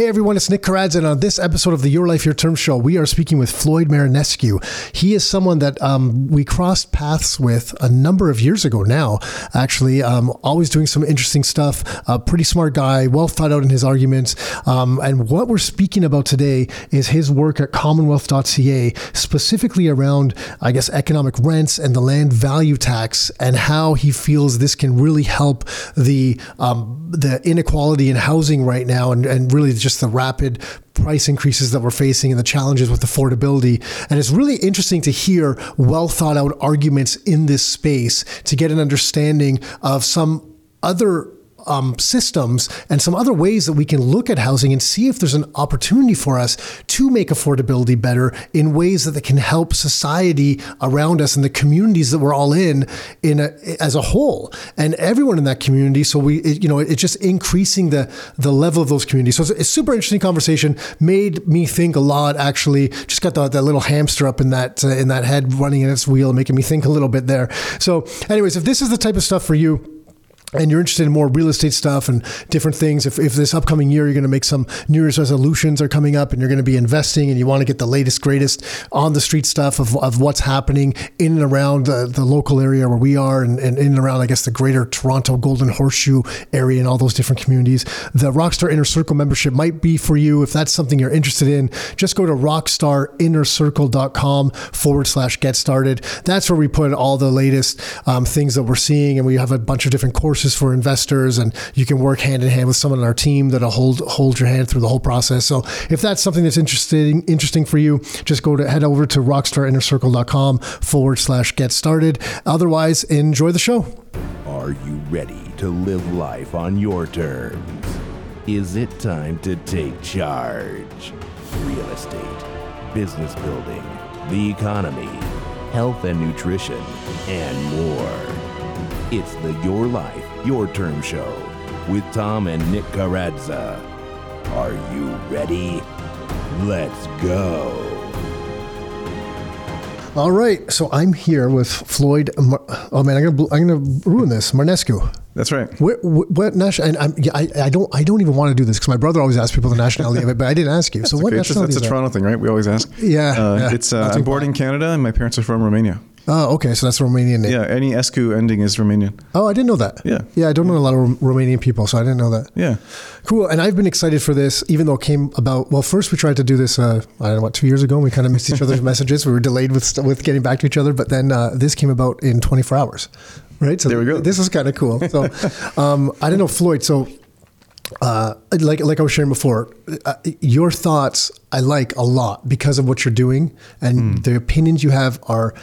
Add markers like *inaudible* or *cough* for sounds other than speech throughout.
Hey everyone, it's Nick Karadza, and on this episode of the Your Life Your Term show, we are speaking with Floyd Marinescu. He is someone that um, we crossed paths with a number of years ago now, actually, um, always doing some interesting stuff. A pretty smart guy, well thought out in his arguments. Um, and what we're speaking about today is his work at commonwealth.ca, specifically around, I guess, economic rents and the land value tax, and how he feels this can really help the um, the inequality in housing right now, and, and really just the rapid price increases that we're facing and the challenges with affordability. And it's really interesting to hear well thought out arguments in this space to get an understanding of some other um, systems and some other ways that we can look at housing and see if there's an opportunity for us to make affordability better in ways that, can help society around us and the communities that we're all in in a, as a whole and everyone in that community. So we, it, you know, it's just increasing the the level of those communities. So it's a, super interesting conversation. Made me think a lot. Actually, just got that little hamster up in that uh, in that head running in its wheel, making me think a little bit there. So, anyways, if this is the type of stuff for you and you're interested in more real estate stuff and different things, if, if this upcoming year you're going to make some New Year's resolutions are coming up and you're going to be investing and you want to get the latest, greatest on the street stuff of, of what's happening in and around the, the local area where we are and, and in and around, I guess, the greater Toronto Golden Horseshoe area and all those different communities, the Rockstar Inner Circle membership might be for you. If that's something you're interested in, just go to rockstarinnercircle.com forward slash get started. That's where we put all the latest um, things that we're seeing and we have a bunch of different courses courses for investors, and you can work hand in hand with someone on our team that'll hold hold your hand through the whole process. So if that's something that's interesting interesting for you, just go to head over to rockstarinnercircle.com forward slash get started. Otherwise, enjoy the show. Are you ready to live life on your terms? Is it time to take charge? Real estate, business building, the economy, health and nutrition, and more. It's the Your Life, Your Term Show with Tom and Nick Karadza. Are you ready? Let's go. All right, so I'm here with Floyd. Mar- oh man, I'm gonna I'm gonna ruin this. Marnescu. That's right. What, what, what national? And I'm, yeah, I, I don't I don't even want to do this because my brother always asks people the nationality of it, but I didn't ask you. So what okay, it's nationality that's a is that? Toronto thing, right? We always ask. Yeah, Uh, yeah. It's uh, I'm born in Canada, and my parents are from Romania. Oh, okay, so that's a Romanian name. Yeah, any escu ending is Romanian. Oh, I didn't know that. Yeah. Yeah, I don't know a lot of Rom- Romanian people, so I didn't know that. Yeah. Cool. And I've been excited for this, even though it came about. Well, first we tried to do this. Uh, I don't know what two years ago. And we kind of missed each other's *laughs* messages. We were delayed with with getting back to each other. But then uh, this came about in 24 hours, right? So There we go. This is kind of cool. So *laughs* um, I don't know, Floyd. So uh, like like I was sharing before, uh, your thoughts I like a lot because of what you're doing and Hmm. the opinions you have are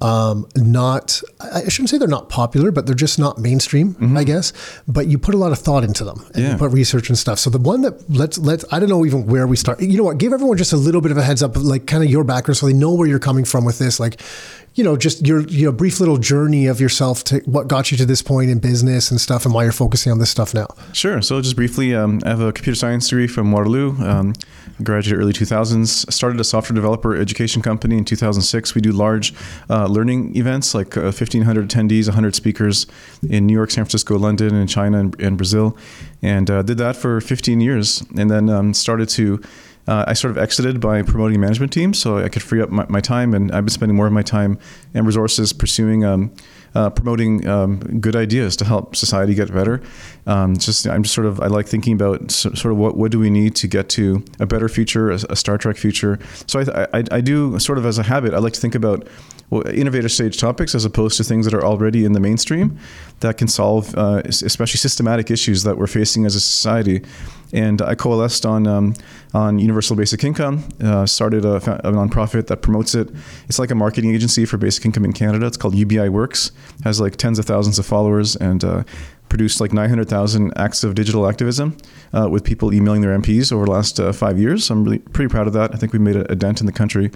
um, not. I shouldn't say they're not popular, but they're just not mainstream, I guess. But you put a lot of thought into them and you Mm-hmm. Yeah. put research and stuff. So the one that let's let's I don't know even where we start. You know what? Give everyone just a little bit of a heads up, like kind of your background, so they know where you're coming from with this. Like, you know, just your your brief little journey of yourself to what got you to this point in business and stuff, and why you're focusing on this stuff now. Sure. So just briefly, um, I have a computer science degree from Waterloo. Um, graduated early 2000s. Started a software developer education company in 2006. We do large uh, learning events like uh, 1,500 attendees, 100 speakers in New York, San Francisco, London, and China and, and Brazil, and uh, did that for 15 years, and then um, started to. Uh, I sort of exited by promoting management teams so I could free up my, my time, and I've been spending more of my time and resources pursuing um, uh, promoting um, good ideas to help society get better. Um, just I'm just sort of I like thinking about sort of what what do we need to get to a better future, a, a Star Trek future. So I, I I do sort of as a habit I like to think about well, innovative stage topics as opposed to things that are already in the mainstream that can solve uh, especially systematic issues that we're facing as a society. And I coalesced on um, on universal basic income. Uh, started a, a nonprofit that promotes it. It's like a marketing agency for basic income in Canada. It's called UBI Works. Has like tens of thousands of followers and uh, produced like 900,000 acts of digital activism uh, with people emailing their MPs over the last uh, five years. So I'm really pretty proud of that. I think we made a, a dent in the country.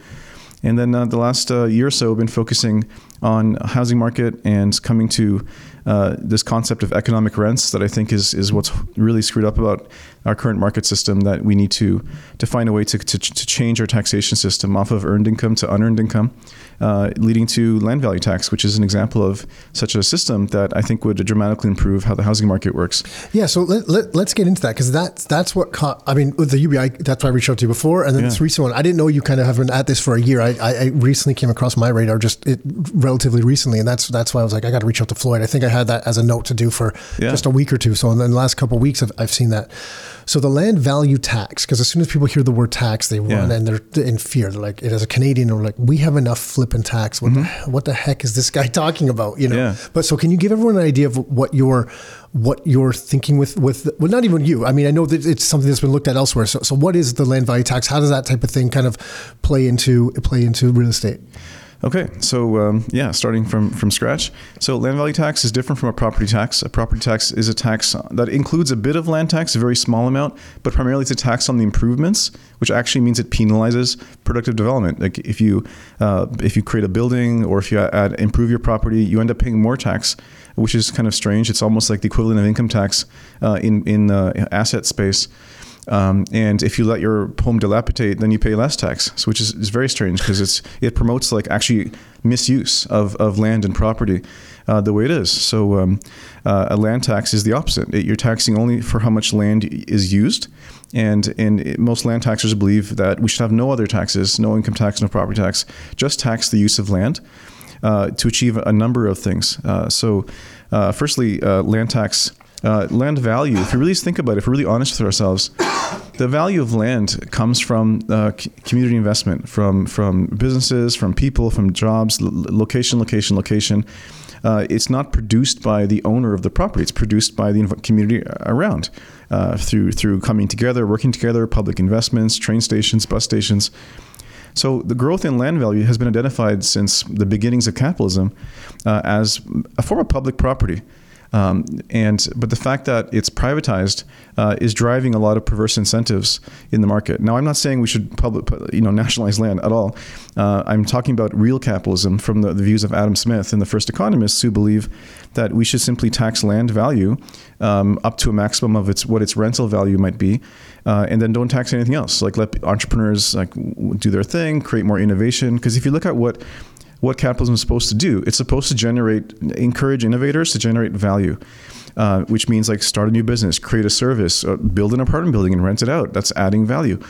And then uh, the last uh, year or so, I've been focusing on housing market and coming to uh, this concept of economic rents that I think is is what's really screwed up about our current market system. That we need to to find a way to to, to change our taxation system off of earned income to unearned income, uh, leading to land value tax, which is an example of such a system that I think would dramatically improve how the housing market works. Yeah, so let, let, us get into that because that's that's what caught. I mean, with the UBI, that's why I reached out to you before, and then yeah. this recent one. I didn't know you kind of have been at this for a year. I, I, I recently came across my radar just it, relatively recently, and that's that's why I was like, I got to reach out to Floyd. I think I had that as a note to do for yeah. just a week or two. So in the last couple of weeks, I've, I've seen that. So the land value tax, because as soon as people hear the word tax, they run yeah. and they're in fear. They're like, as a Canadian, they're like, we have enough flipping tax. What, mm-hmm. the, what the heck is this guy *laughs* talking about? You know. Yeah. But so can you give everyone an idea of what your what you're thinking with with well not even you i mean i know that it's something that's been looked at elsewhere so, so what is the land value tax how does that type of thing kind of play into play into real estate Okay, so um, yeah, starting from from scratch. So land value tax is different from a property tax. A property tax is a tax that includes a bit of land tax, a very small amount, but primarily it's a tax on the improvements, which actually means it penalizes productive development. Like if you uh, if you create a building or if you add improve your property, you end up paying more tax, which is kind of strange. It's almost like the equivalent of income tax uh, in in the asset space. Um, and if you let your home dilapidate, then you pay less tax, so which is, is very strange because it's it promotes like actually misuse of, of land and property uh, the way it is. So um, uh, a land tax is the opposite. It, you're taxing only for how much land is used. And, and it, most land taxers believe that we should have no other taxes, no income tax, no property tax, just tax the use of land uh, to achieve a number of things. Uh, so, uh, firstly, uh, land tax uh, land value, if we really think about it, if we're really honest with ourselves, the value of land comes from uh, community investment, from from businesses, from people, from jobs, location, location, location. Uh, it's not produced by the owner of the property; it's produced by the community around uh, through through coming together, working together, public investments, train stations, bus stations. So the growth in land value has been identified since the beginnings of capitalism uh, as a form of public property. Um, and but the fact that it's privatized uh, is driving a lot of perverse incentives in the market. Now, I'm not saying we should public, you know, *laughs* nationalize land at all. Uh, I'm talking about real capitalism from the, the, views of Adam Smith and the first economists who believe that we should simply tax land value um, up to a maximum of its what its rental value might be, uh, and then don't tax anything else. Like let entrepreneurs like do their thing, create more innovation. Because if you look at what what capitalism is supposed to do. It's supposed to generate, encourage innovators to generate value, uh, which means like start a new business, create a service, uh, build an apartment building and rent it out. That's adding value.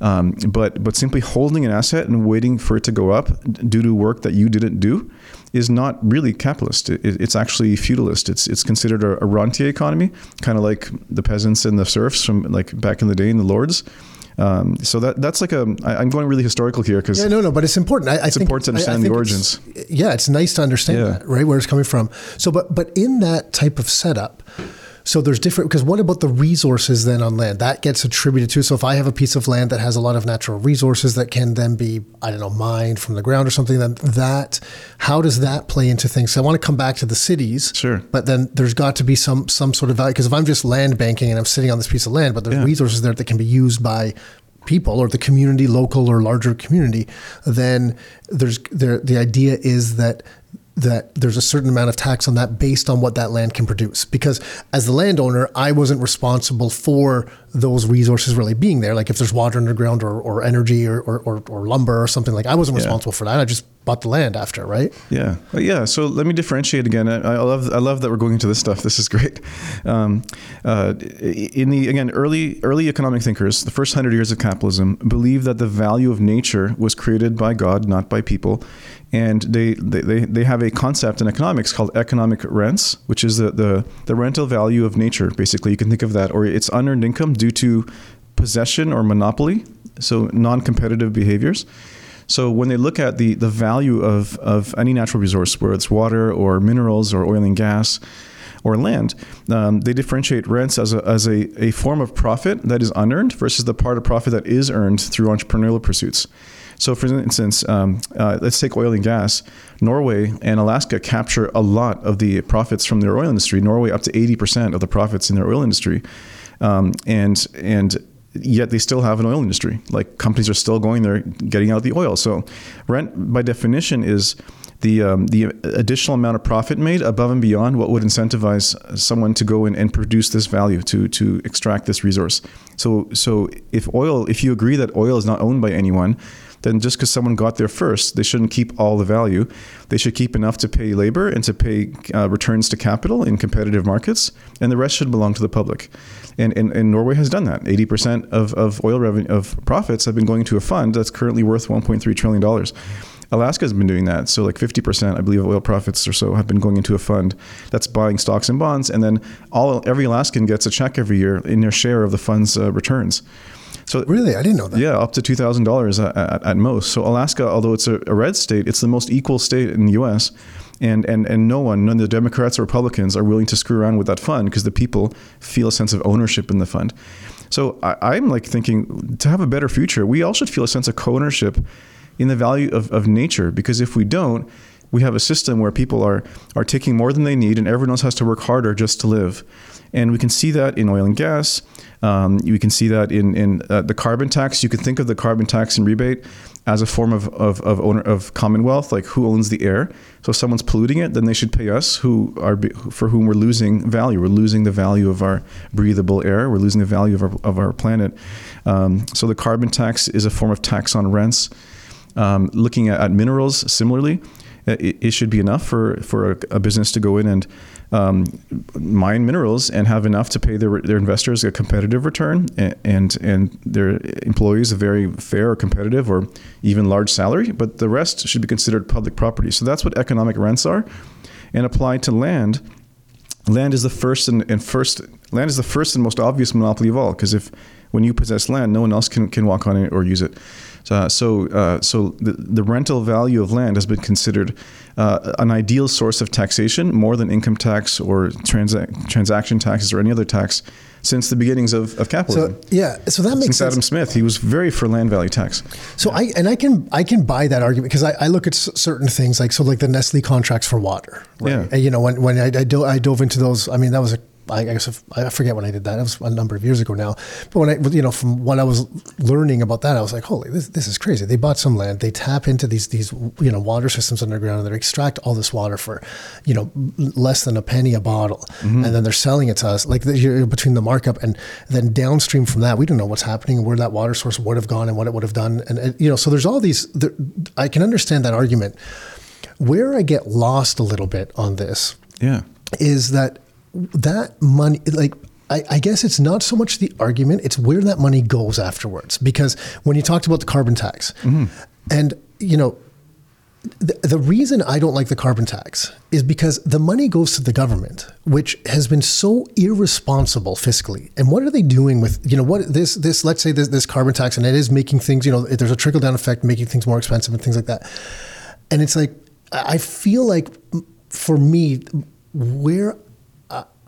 Um, but but simply holding an asset and waiting for it to go up due to work that you didn't do is not really capitalist. It, it's actually feudalist. It's it's considered a, a rentier economy, kind of like the peasants and the serfs from like back in the day in the lords. Um, so that that's like a I, am going really historical here because yeah, no, no, but it's important. I, it's I important to understand I, the origins. Yeah, it's nice to understand yeah. that, right, where it's coming from. So, but but in that type of setup. So there's different because what about the resources then on land that gets attributed to? So if I have a piece of land that has a lot of natural resources that can then be I don't know mined from the ground or something, then that how does that play into things? So I want to come back to the cities, sure, but then there's got to be some some sort of value because if I'm just land banking and I'm sitting on this piece of land, but there's yeah. resources there that can be used by people or the community, local or larger community, then there's there, the idea is that that there's a certain amount of tax on that based on what that land can produce. Because as the landowner, I wasn't responsible for those resources really being there. Like if there's water underground or, or energy or, or, or, lumber or something like I wasn't yeah. responsible for that. I just bought the land after, right? Yeah, yeah. So let me differentiate again. I, I, love I love that we're going into this stuff. This is great. *laughs* Um, uh, in the again early early economic thinkers, the first hundred years of capitalism believed that the value of nature was created by God, not by people, and they, they, they have a concept in economics called economic rents, which is the, the, the rental value of nature. Basically, you can think of that, or it's unearned income due to possession or monopoly, so non-competitive behaviors. So when they look at the, the value of, of any natural resource, whether it's water or minerals or oil and gas or land, um, they differentiate rents as, a, as a, a form of profit that is unearned versus the part of profit that is earned through entrepreneurial pursuits. So, for instance, um, uh, let's take oil and gas. Norway and Alaska capture a lot of the profits from their oil industry. Norway up to 80% of the profits in their oil industry. Um, and and yet they still have an oil industry. Like companies are still going there, getting out the oil. So rent, by definition, is the um, the additional amount of profit made above and beyond what would incentivize someone to go in and produce this value to to extract this resource. So so if oil, if you agree that oil is not owned by anyone, then just because someone got there first, they shouldn't keep all the value. They should keep enough to pay labor and to pay uh, returns to capital in competitive markets, and the rest should belong to the public. And, and, and Norway has done that. 80% of, of oil revenue of profits have been going to a fund that's currently worth 1.3 trillion dollars. Alaska has been doing that. So like 50%, I believe, of oil profits or so have been going into a fund that's buying stocks and bonds, and then all every Alaskan gets a check every year in their share of the fund's uh, returns. So really, I didn't know that. Yeah, up to two thousand dollars at, at most. So Alaska, although it's a, a red state, it's the most equal state in the U.S. And, and, and no one, none of the Democrats or Republicans are willing to screw around with that fund because the people feel a sense of ownership in the fund. So I, am like thinking to have a better future, we all should feel a sense of co-ownership in the value of, of nature because if we don't, we have a system where people are are taking more than they need and everyone else has to work harder just to live. And we can see that in oil and gas. Um, you can see that in, in uh, the carbon tax. You can think of the carbon tax and rebate as a form of, of, of, owner, of commonwealth, like who owns the air. So if someone's polluting it, then they should pay us, who are for whom we're losing value. We're losing the value of our breathable air. We're losing the value of our, of our planet. Um, so the carbon tax is a form of tax on rents. Um, looking at, at, minerals, similarly, it, it, should be enough for, for a, a business to go in and um, mine minerals and have enough to pay their, their investors a competitive return and, and, and their employees a very fair or competitive or even large salary, but the rest should be considered public property. So that's what economic rents are. And applied to land, land is the first and, and first land is the first and most obvious monopoly of all because if when you possess land, no one else can, can walk on it or use it. Uh, so, uh, so the, the rental value of land has been considered uh, an ideal source of taxation more than income tax or transa- transaction taxes or any other tax since the beginnings of, of capitalism. So, yeah, so that makes since sense. Adam Smith, he was very for land value tax. So I and I can I can buy that argument because I, I look at s- certain things like so like the Nestle contracts for water. Right? Yeah. And, you know when when I, I, do, I dove into those, I mean that was a I guess I forget when I did that. It was a number of years ago now. But when I, you know, from what I was learning about that, I was like, holy, this, this is crazy. They bought some land. They tap into these these you know water systems underground, and they extract all this water for, you know, less than a penny a bottle, mm-hmm. and then they're selling it to us. Like the, between the markup and then downstream from that, we don't know what's happening, where that water source would have gone, and what it would have done. And, and you know, so there's all these. There, I can understand that argument. Where I get lost a little bit on this, yeah, is that that money, like, I, I, guess it's not so much the argument, it's where that money goes afterwards. Because when you talked about the carbon tax, mm-hmm. and, you know, the, the reason I don't like the carbon tax is because the money goes to the government, which has been so irresponsible fiscally. And what are they doing with, you know, what this, this, let's say this, this carbon tax, and it is making things, you know, there's a trickle down effect, making things more expensive and things like that. And it's like, I feel like for me, where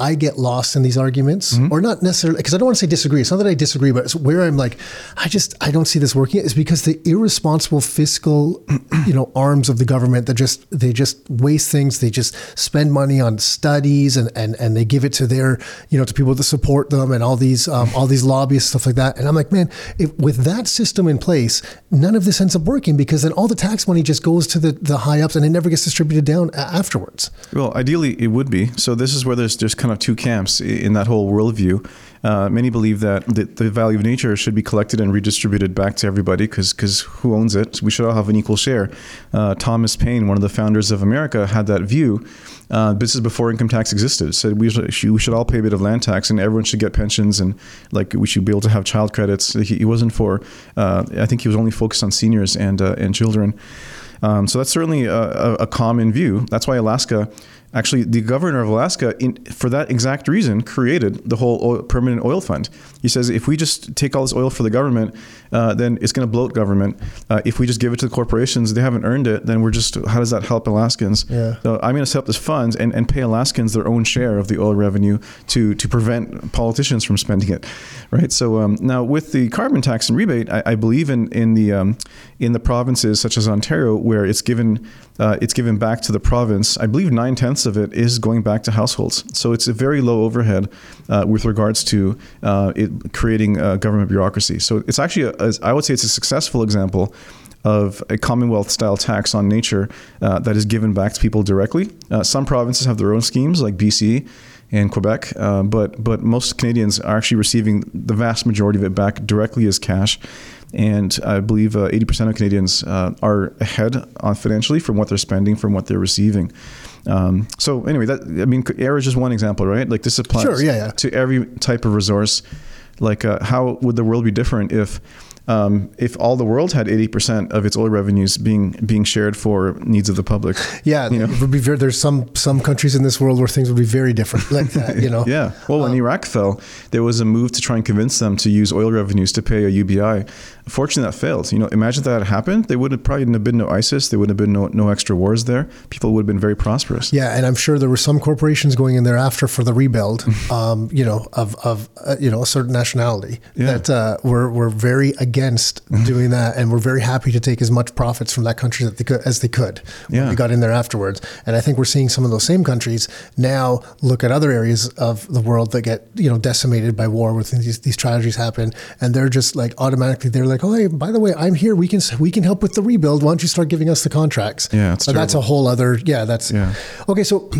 I get lost in these arguments, mm-hmm. or not necessarily because I don't want to say disagree. It's not that I disagree, but it's where I'm like, I just I don't see this working. Is because the irresponsible fiscal, *clears throat* you know, arms of the government that just they just waste things. They just spend money on studies and and and they give it to their you know to people that support them and all these um, all these lobbyists stuff like that. And I'm like, man, if, with that system in place, none of this ends up working because then all the tax money just goes to the the high ups and it never gets distributed down afterwards. Well, ideally it would be. So this is where there's just kind of two camps in that whole worldview. Uh, many believe that the, the, value of nature should be collected and redistributed back to everybody because who owns it? We should all have an equal share. Uh, Thomas Paine, one of the founders of America, had that view. Uh, this is before income tax existed. Said we should, we should all pay a bit of land tax and everyone should get pensions and like we should be able to have child credits. He, he wasn't for. Uh, I think he was only focused on seniors and uh, and children. Um, so that's certainly a, a, common view. That's why Alaska actually the governor of Alaska, in, for that exact reason, created the whole oil, permanent oil fund. He says if we just take all this oil for the government, uh, then it's going to bloat government. Uh, if we just give it to the corporations, they haven't earned it. Then we're just how does that help Alaskans? Yeah. So I'm going to set up this fund and, and pay Alaskans their own share of the oil revenue to to prevent politicians from spending it, right? So um, now with the carbon tax and rebate, I, I believe in in the um, in the provinces such as Ontario where it's given uh, it's given back to the province. I believe nine tenths of it is going back to households. So it's a very low overhead uh, with regards to uh, it creating government bureaucracy. So it's actually, a, I would say, it's a successful example of a Commonwealth style tax on nature uh, that is given back to people directly. Uh, some provinces have their own schemes, like BC and Quebec, uh, but but most Canadians are actually receiving the vast majority of it back directly as cash. And I believe uh, 80% of Canadians uh, are ahead on financially from what they're spending from what they're receiving. Um, so anyway, that I mean, air is just one example, right? Like this applies Sure, yeah, yeah. to every type of resource. Like, uh, how would the world be different if um, if all the world had 80% of its oil revenues being being shared for needs of the public? Yeah, You know? it would be very, there's some some countries in this world where things would be very different like *laughs* that. You know. Yeah. Well, when Iraq fell, there was a move to try and convince them to use oil revenues to pay a UBI. Fortunately, that failed. You know, imagine that had happened. There would have probably have been no ISIS. There would have been no, no extra wars there. People would have been very prosperous. Yeah, and I'm sure there were some corporations going in there after for the rebuild, *laughs* um, you know, of, of uh, you know a certain nationality Yeah. that uh, were were very against *laughs* doing that, and were very happy to take as much profits from that country that they could, as they could. when Yeah. we got in there afterwards, and I think we're seeing some of those same countries now look at other areas of the world that get you know decimated by war, where these these tragedies happen, and they're just like automatically they're like, oh hey, by the way, I'm here. We can we can help with the rebuild. Why don't you start giving us the contracts? Yeah, but that's a whole other yeah. That's Yeah. Okay, so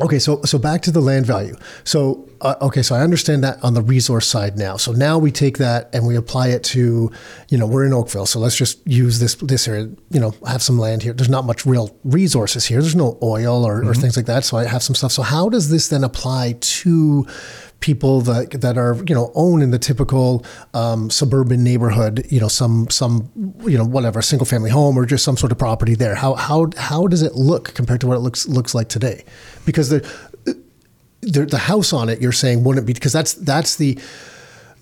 okay, so so back to the land value. So uh, okay, so I understand that on the resource side now. So now we take that and we apply it to, you know, we're in Oakville, so let's just use this this area. You know, have some land here. There's not much real resources here. There's no oil or, or things like that. So I have some stuff. So how does this then apply to people that that are you know own in the typical um, suburban neighborhood you know some some you know whatever single family home or just some sort of property there. How how how does it look compared to what it looks looks like today? Because the the, the house on it you're saying wouldn't be because that's that's the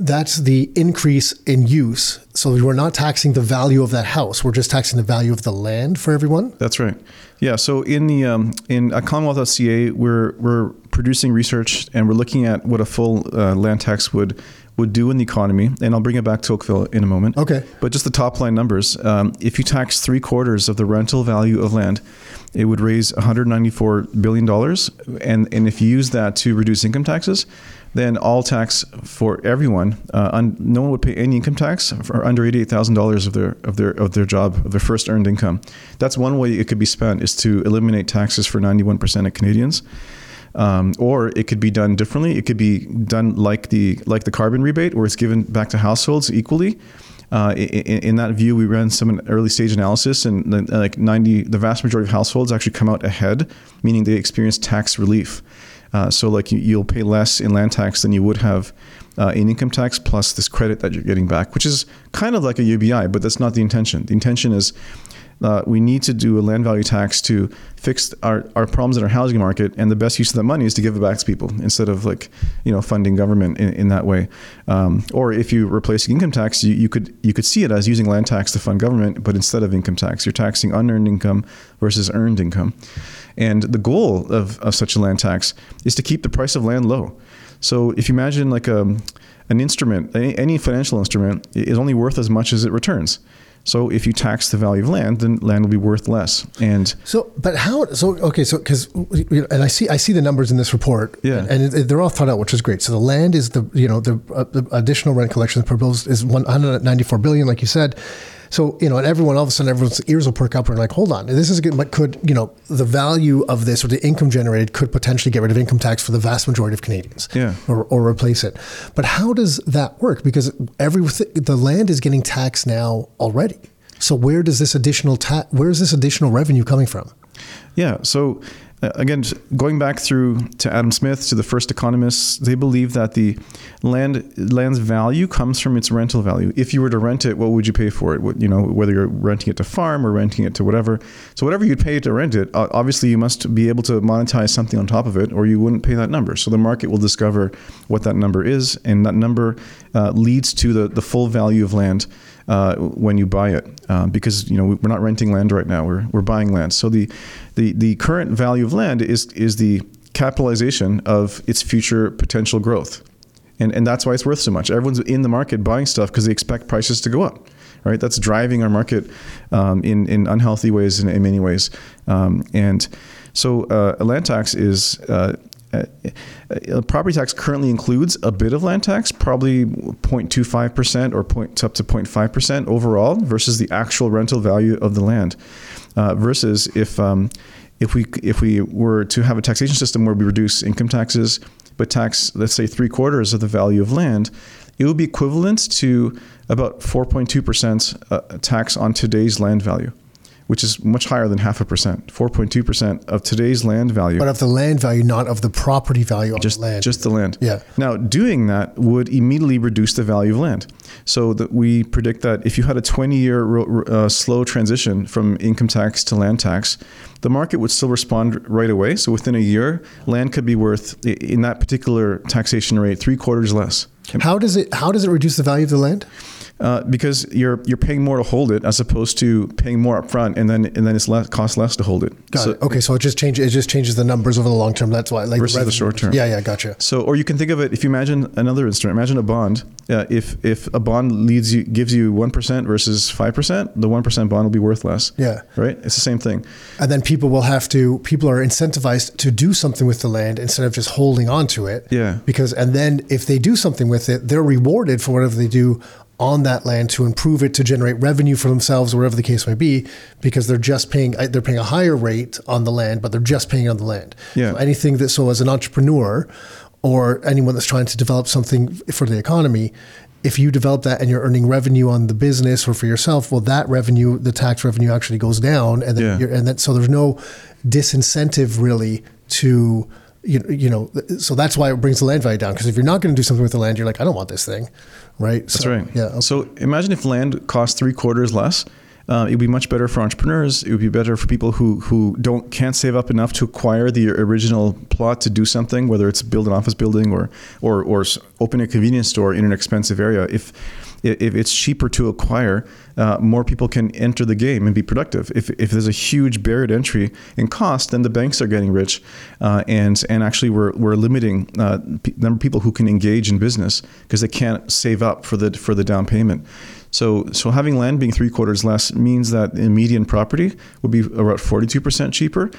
that's the increase in use so we're not taxing the value of that house we're just taxing the value of the land for everyone That's right. Yeah. So in the um, in at Commonwealth.ca, we're we're producing research and we're looking at what a full uh, land tax would would do in the economy. And I'll bring it back to Oakville in a moment. Okay. But just the top line numbers. Um, if you tax three quarters of the rental value of land, it would raise 194 billion dollars. And and if you use that to reduce income taxes, then all tax for everyone, uh, un, no one would pay any income tax for under eighty-eight thousand dollars of their of their of their job of their first earned income. That's one way it could be spent is to eliminate taxes for ninety-one percent of Canadians. Um, or it could be done differently. It could be done like the like the carbon rebate, where it's given back to households equally. Uh, in, in that view, we ran some early stage analysis, and like 90, the vast majority of households actually come out ahead, meaning they experience tax relief. Uh, so, like you, you'll pay less in land tax than you would have uh, in income tax, plus this credit that you're getting back, which is kind of like a UBI, but that's not the intention. The intention is uh, we need to do a land value tax to fix our, our problems in our housing market, and the best use of that money is to give it back to people instead of like you know funding government in, in that way. Um, or if you replace income tax, you, you could you could see it as using land tax to fund government, but instead of income tax, you're taxing unearned income versus earned income. And the goal of, of such a land tax is to keep the price of land low. So if you imagine like a, an instrument, any, any financial instrument is only worth as much as it returns. So if you tax the value of land, then land will be worth less. And So, but how? So, okay, so because, and I see, I see the numbers in this report, Yeah. and it, they're all thought out, which is great. So the land is the, you know, the, uh, the additional rent collection proposed is 194 billion, like you said. So, you know, and everyone, all of a sudden, everyone's ears will perk up and like, hold on, this is good. What could, you know, the value of this or the income generated could potentially get rid of income tax for the vast majority of Canadians, Yeah. or, or replace it. But how does that work? Because every the land is getting taxed now already. So where does this additional ta- where is this additional revenue coming from? Yeah. So again, going back through to Adam Smith, to the first economists, they believe that the land land's value comes from its rental value. If you were to rent it, what would you pay for it? What, you know, whether you're renting it to farm or renting it to whatever. So whatever you'd pay to rent it, uh, obviously you must be able to monetize something on top of it, or you wouldn't pay that number. So the market will discover what that number is, and that number uh, leads to the the full value of land uh, when you buy it, uh, because you know we're not renting land right now; we're we're buying land. So the the the current value of land is is the capitalization of its future potential growth, and and that's why it's worth so much. Everyone's in the market buying stuff because they expect prices to go up. Right, that's driving our market um, in in unhealthy ways in, in many ways, um, and so uh, land tax is uh, uh, uh, property tax currently includes a bit of land tax, probably 0.25 percent or point up to 0.5 percent overall, versus the actual rental value of the land. Uh, versus if um, if we if we were to have a taxation system where we reduce income taxes but tax let's say three quarters of the value of land, it would be equivalent to about 4.2 percent uh, tax on today's land value which is much higher than half a percent, 4.2% of today's land value. But of the land value, not of the property value just, of the land. Just the land. Yeah. Now, doing that would immediately reduce the value of land. So that we predict that if you had a 20 year uh, slow transition from income tax to land tax, the market would still respond right away. So within a year, land could be worth, in that particular taxation rate, three quarters less. How does it how does it reduce the value of the land? Uh, because you're you're paying more to hold it as opposed to paying more upfront and then and then it's less costs less to hold it. Got so, it. Okay, so it just changes it just changes the numbers over the long term. That's why like versus the, revenue short term. Yeah, yeah, gotcha. So or you can think of it if you imagine another instrument. Imagine a bond. Uh, if if a bond leads you gives you one percent versus five percent, the one percent bond will be worth less. Yeah. Right. It's the same thing. And then people will have to people are incentivized to do something with the land instead of just holding on to it. Yeah. Because and then if they do something with it, they're rewarded for whatever they do on that land to improve it to generate revenue for themselves wherever the case may be because they're just paying uh, they're paying a higher rate on the land but they're just paying on the land Yeah. so anything that so as an entrepreneur or anyone that's trying to develop something for the economy if you develop that and you're earning revenue on the business or for yourself well that revenue the tax revenue actually goes down and then Yeah. you're, and then so there's no disincentive really to you, you know so that's why it brings the land value down because if you're not going to do something with the land you're like I don't want this thing right That's so, right. yeah. So imagine if land costs three quarters less. Uh, it would be much better for entrepreneurs. It would be better for people who who don't can't save up enough to acquire the original plot to do something, whether it's build an office building or or or open a convenience store in an expensive area. If if it's cheaper to acquire, uh, more people can enter the game and be productive. If, if there's a huge barrier to entry in cost, then the banks are getting rich, uh, and and actually we're, we're limiting uh, p- number of people who can engage in business because they can't save up for the for the down payment. So so having land being three quarters less means that a median property would be about 42% cheaper,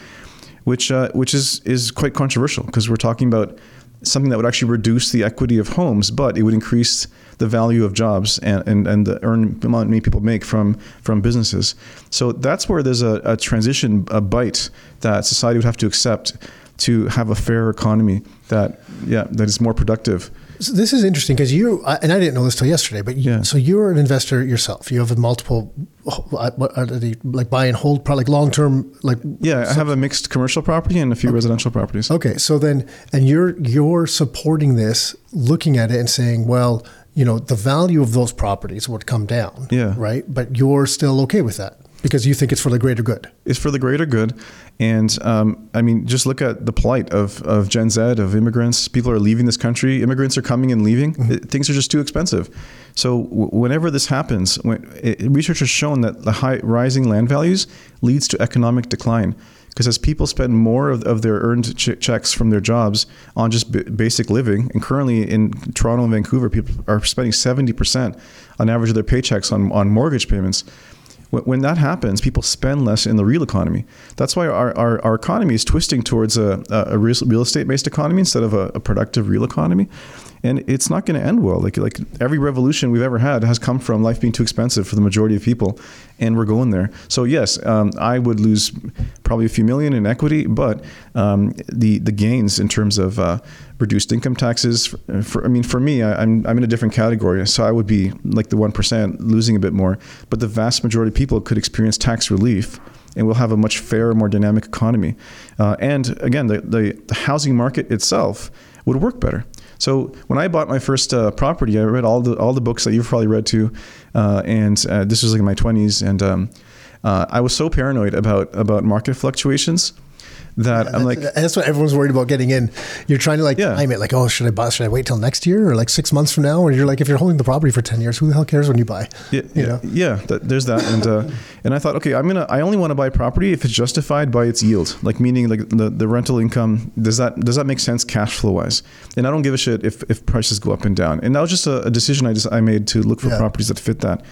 which uh, which is is quite controversial because we're talking about something that would actually reduce the equity of homes, but it would increase the value of jobs and, and, and the earn amount many people make from from businesses. So that's where there's a, a transition, a bite that society would have to accept to have a fair economy that yeah that is more productive. So this is interesting because you and I didn't know this till yesterday, but you, Yeah. so you're an investor yourself. You have a multiple, uh, what are they, like buy and hold, like long term, like Yeah, I have a mixed commercial property and a few residential properties. Okay, so then, and you're you're supporting this, looking at it and saying, well, you know, the value of those properties would come down, Yeah. right? But you're still okay with that because you think it's for the greater good. It's for the greater good. And um, I mean, just look at the plight of, of Gen Z, of immigrants. People are leaving this country. Immigrants are coming and leaving. It- things are just too expensive. So w- whenever this happens, when, it, research has shown that the high rising land values leads to economic decline. Because as people spend more of, of their earned ch- checks from their jobs on just b- basic living, and currently in Toronto and Vancouver, people are spending 70% on average of their paychecks on, on mortgage payments when, when that happens, people spend less in the real economy. That's why our, our, our economy is twisting towards a, a real, estate based economy instead of a, a productive real economy. And it's not going to end well. Like like every revolution we've ever had has come from life being too expensive for the majority of people, and we're going there. So yes, um, I would lose probably a few million in equity, but um, the the gains in terms of uh, reduced income taxes. For, for I mean, for me, I, I'm I'm in a different category, so I would be like the one percent losing a bit more. But the vast majority of people could experience tax relief and we'll have a much fairer, more dynamic economy. Uh, and again, the, the, the housing market itself would work better. So when I bought my first uh, property, I read all the all the books that you've probably read too, uh, and uh, this was like in my 20s, and um, uh, I was so paranoid about about market fluctuations that I'm like, that's what everyone's worried about getting in. You're trying to like Yeah. time it, like, oh, should I buy? Should I wait till next year or like six months from now? Or you're like, if you're holding the property for ten years, who the hell cares when you buy? Yeah, you yeah, know? yeah. That, there's that, and uh, *laughs* and I thought, okay, I'm gonna. I only want to buy property if it's justified by its yield, like meaning like the, the rental income. Does that does that make sense cash flow wise? And I don't give a shit if, if prices go up and down. And that was just a, a decision I just I made to look for Yeah. properties that fit that.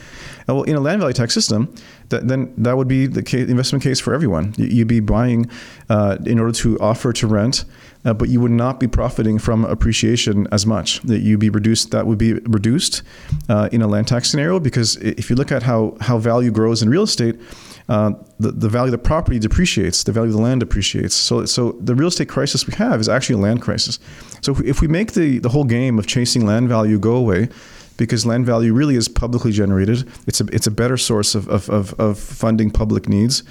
Well, in a land value tax system, that, then that would be the case, investment case for everyone. You- You'd be buying uh, in order to offer to rent, uh, but you would not be profiting from appreciation as much. That you'd be reduced. That would be reduced uh, in a land tax scenario because if you look at how how value grows in real estate. Uh, the, the value of the property depreciates, the value of the land depreciates. So, so the real estate crisis we have is actually a land crisis. So, if we make the, the whole game of chasing land value go away, because land value really is publicly generated. It's a, it's a better source of, of, of, of funding public needs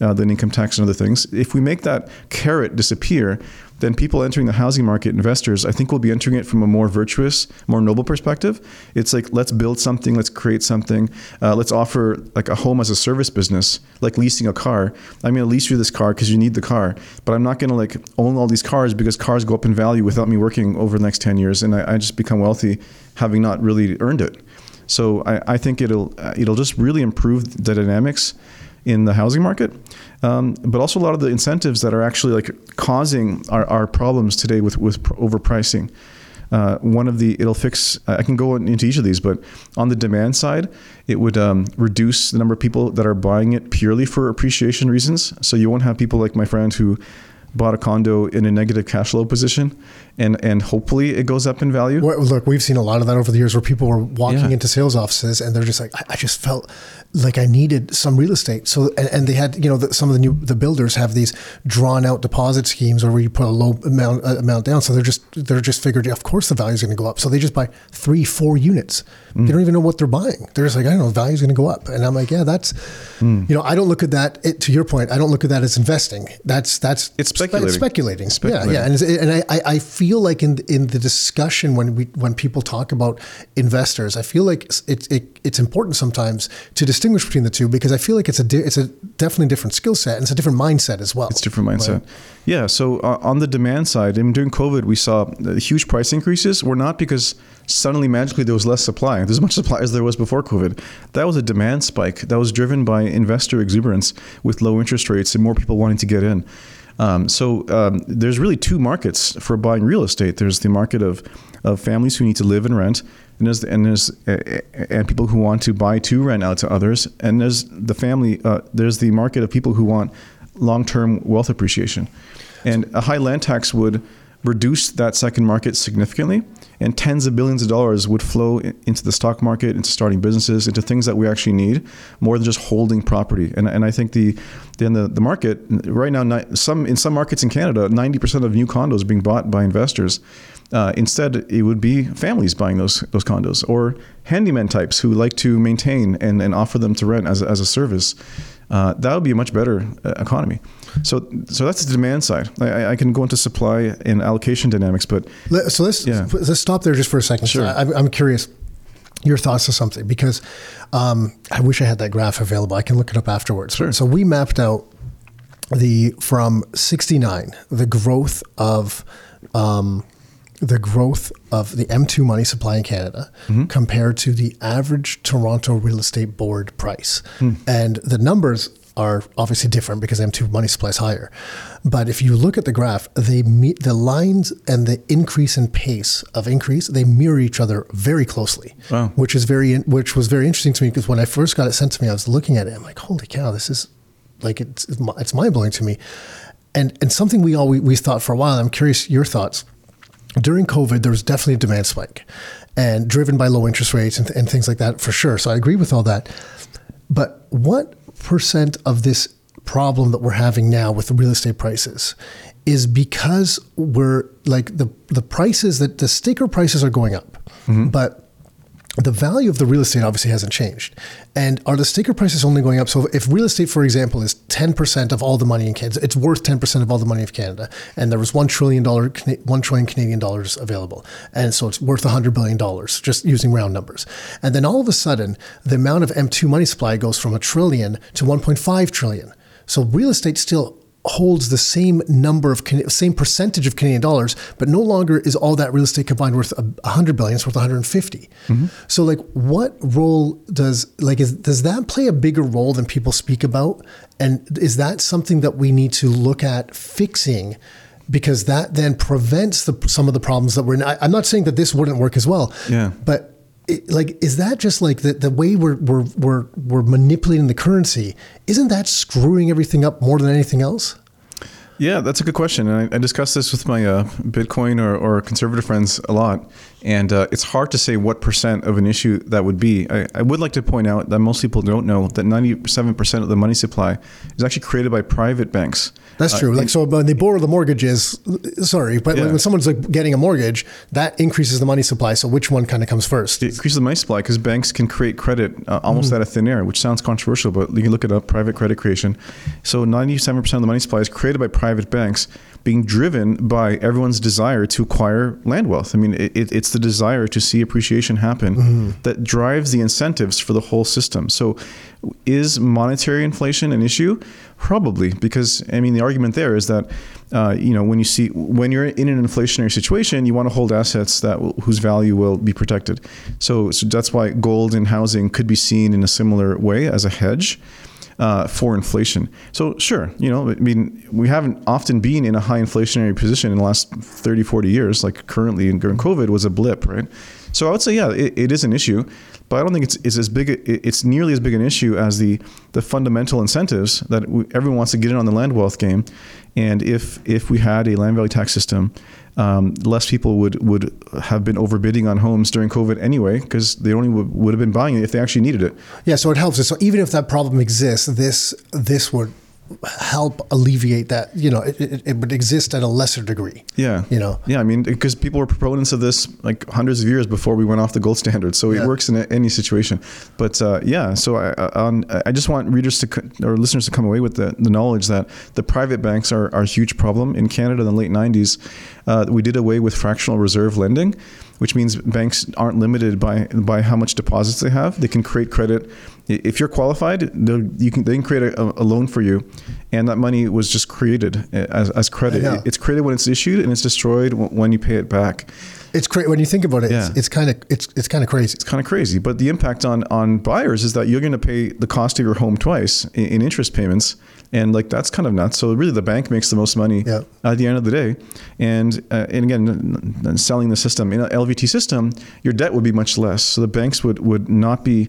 uh, than income tax and other things. If we make that carrot disappear, then people entering the housing market, investors, I think will be entering it from a more virtuous, more noble perspective. It's like let's build something, let's create something, uh, let's offer like a home as a service business, like leasing a car. I'm going to lease you this car because you need the car, but I'm not going to like own all these cars because cars go up in value without me working over the next ten years, and I, I just become wealthy having not really earned it. So I, I think it'll uh, it'll just really improve the dynamics in the housing market, um, but also a lot of the incentives that are actually like causing our, our problems today with with pr- overpricing. Uh, one of the it'll fix. I can go into each of these, but on the demand side, it would um, reduce the number of people that are buying it purely for appreciation reasons. So you won't have people like my friend who bought a condo in a negative cash flow position, and and hopefully it goes up in value. Well, Look, we've seen a lot of that over the years where people were walking Yeah. into sales offices and they're just like, I, I just felt like I needed some real estate. So, and, and they had, you know, the, some of the new the builders have these drawn out deposit schemes where you put a low amount uh, amount down. So they're just they're just figured, of course, the value is going to go up. So they just buy three, four units. Mm. They don't even know what they're buying. They're just like, I don't know, value is going to go up. And I'm like, yeah, that's, Mm. you know, I don't look at that. It, to your point, I don't look at that as investing. That's that's It's spe- speculating. speculating. Speculating. Yeah, yeah, and, it's- and I, I I feel like in in the discussion when we when people talk about investors, I feel like it's it, it's important sometimes to distinguish between the two because I feel like it's a di- it's a definitely different skill set and it's a different mindset as well. It's a different mindset. Yeah. So uh, on the demand side, I mean, during COVID, we saw uh, huge price increases. Were not because suddenly magically there was less supply. There's as much supply as there was before COVID. That was a demand spike that was driven by investor exuberance with low interest rates and more people wanting to get in. Um, so um, there's really two markets for buying real estate. There's the market of, of families who need to live and rent, and there's and there's and people who want to buy to rent out to others, and there's the family. Uh, there's the market of people who want long-term wealth appreciation, and a high land tax would reduce that second market significantly, and tens of billions of dollars would flow into the stock market, into starting businesses, into things that we actually need, more than just holding property. And, and I think the then the, the market right now, some in some markets in Canada, ninety percent of new condos being bought by investors. Uh, instead, it would be families buying those those condos or handyman types who like to maintain and, and offer them to rent as, as a service. Uh, that would be a much better uh, economy. So, so that's the demand side. I- I, can go into supply and allocation dynamics, but Let- So let's Yeah. let's stop there just for a second. Sure. So I, I'm curious your thoughts on something because um, I wish I had that graph available. I can look it up afterwards. Sure. So we mapped out the from 69 the growth of um, the growth of the M2 money supply in Canada mm-hmm. compared to the average Toronto real estate board price. Hmm. And the numbers are obviously different because M2 money supply is higher. But if you look at the graph, they meet the lines and the increase in pace of increase, they mirror each other very closely. Wow. Which is very which was very interesting to me because when I first got it sent to me, I was looking at it. I'm like, holy cow, this is like it's it's mind blowing to me, and and something we all we, we thought for a while. I'm curious your thoughts. During COVID, there was definitely a demand spike, and driven by low interest rates and, and things like that for sure. So I agree with all that. But what percent of this problem that we're having now with real estate prices is because we're like the the prices that the sticker prices are going up, mm-hmm. but the value of the real estate obviously hasn't changed. And are the sticker prices only going up? So if real estate, for example, is 10% of all the money in Canada, it's worth 10% of all the money of Canada. And there was $1 trillion, Cana- 1 trillion Canadian dollars available. And so it's worth $100 billion, just using round numbers. And then all of a sudden, the amount of M2 money supply goes from a trillion to 1.5 trillion. So real estate still holds the same number of same percentage of Canadian dollars, but no longer is all that real estate combined worth a 100 billion. It's worth 150. Mm-hmm. So, like, what role does like is does that play a bigger role than people speak about? And is that something that we need to look at fixing? Because that then prevents the, some of the problems that we're. In. I, I'm not saying that this wouldn't work as well. Yeah. But it, like is that just like the, the way we're, we're we're we're manipulating the currency isn't that screwing everything up more than anything else yeah, that's a good question. And I, I discuss this with my uh, Bitcoin or, or, conservative friends a lot. And uh, it's hard to say what percent of an issue that would be. I, I, would like to point out that most people don't know that 97% of the money supply is actually created by private banks. That's uh, true. Uh, like, so when they borrow the mortgages, sorry, but yeah. when someone's like getting a mortgage, that increases the money supply. So which one kind of comes first? It increases the money supply because banks can create credit uh, almost mm-hmm. out of thin air, which sounds controversial, but you can look it up private credit creation. So 97% of the money supply is created by private private banks being driven by everyone's desire to acquire land wealth. I mean, it, it's the desire to see appreciation happen mm-hmm. that drives the incentives for the whole system. So, is monetary inflation an issue? Probably, because I mean, the argument there is that uh, you know when you see when you're in an inflationary situation, you want to hold assets that whose value will be protected. So, so that's why gold and housing could be seen in a similar way as a hedge uh, for inflation. So sure, you know, I mean, we haven't often been in a high inflationary position in the last 30, 40 years, like currently during COVID was a blip, right? So I would say, yeah, it, it is an issue, but I don't think it's, it's as big. It's nearly as big an issue as the the fundamental incentives that we, everyone wants to get in on the land wealth game. And if if we had a land value tax system um, less people would would have been overbidding on homes during COVID anyway, because they only would, would have been buying it if they actually needed it. Yeah, so it helps. So even if that problem exists, this this would help alleviate that you know it, it, it, would exist at a lesser degree yeah you know yeah i mean because people were proponents of this like hundreds of years before we went off the gold standard so yeah. it works in any situation but uh, yeah so I, on, I just want readers to or listeners to come away with the, the knowledge that the private banks are, are a huge problem in canada in the late 90s uh, we did away with fractional reserve lending which means banks aren't limited by by how much deposits they have. They can create credit. If you're qualified, you can they can create a, a, loan for you, and that money was just created as, as credit. It's created when it's issued, and it's destroyed when you pay it back. It's crazy when you think about it. Yeah. It's kind of it's it's kind of crazy. It's kind of crazy, but the impact on on buyers is that you're going to pay the cost of your home twice in, in interest payments and like that's kind of nuts. So really, the bank makes the most money yeah. at the end of the day, and uh, and again, selling the system in an LVT system, your debt would be much less. So the banks would would not be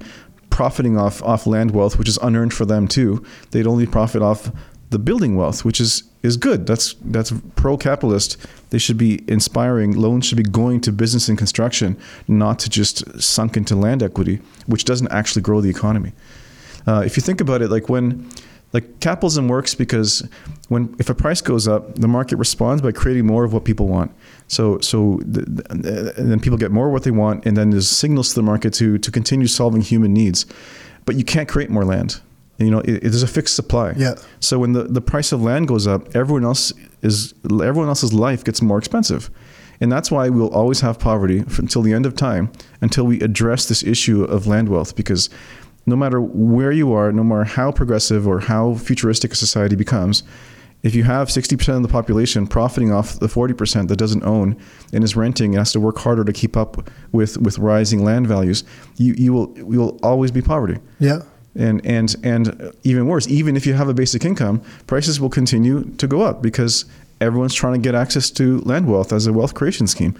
profiting off off land wealth, which is unearned for them too. They'd only profit off the building wealth, which is is good. That's that's pro capitalist. They should be inspiring. Loans should be going to business and construction, not to just sunk into land equity, which doesn't actually grow the economy. Uh, if you think about it, like when like capitalism works because when if a price goes up, the market responds by creating more of what people want. So so the, the, and then people get more of what they want, and then there's signals to the market to to continue solving human needs. But you can't create more land. You know, it, it, there's a fixed supply. Yeah. So when the, the price of land goes up, everyone else is everyone else's life gets more expensive. And that's why we'll always have poverty until the end of time, until we address this issue of land wealth, because no matter where you are, no matter how progressive or how futuristic a society becomes, if you have 60% of the population profiting off the 40% that doesn't own and is renting and has to work harder to keep up with, with rising land values, you, you will you will always be poverty. Yeah. And, and, and even worse, even if you have a basic income, prices will continue to go up because everyone's trying to get access to land wealth as a wealth creation scheme.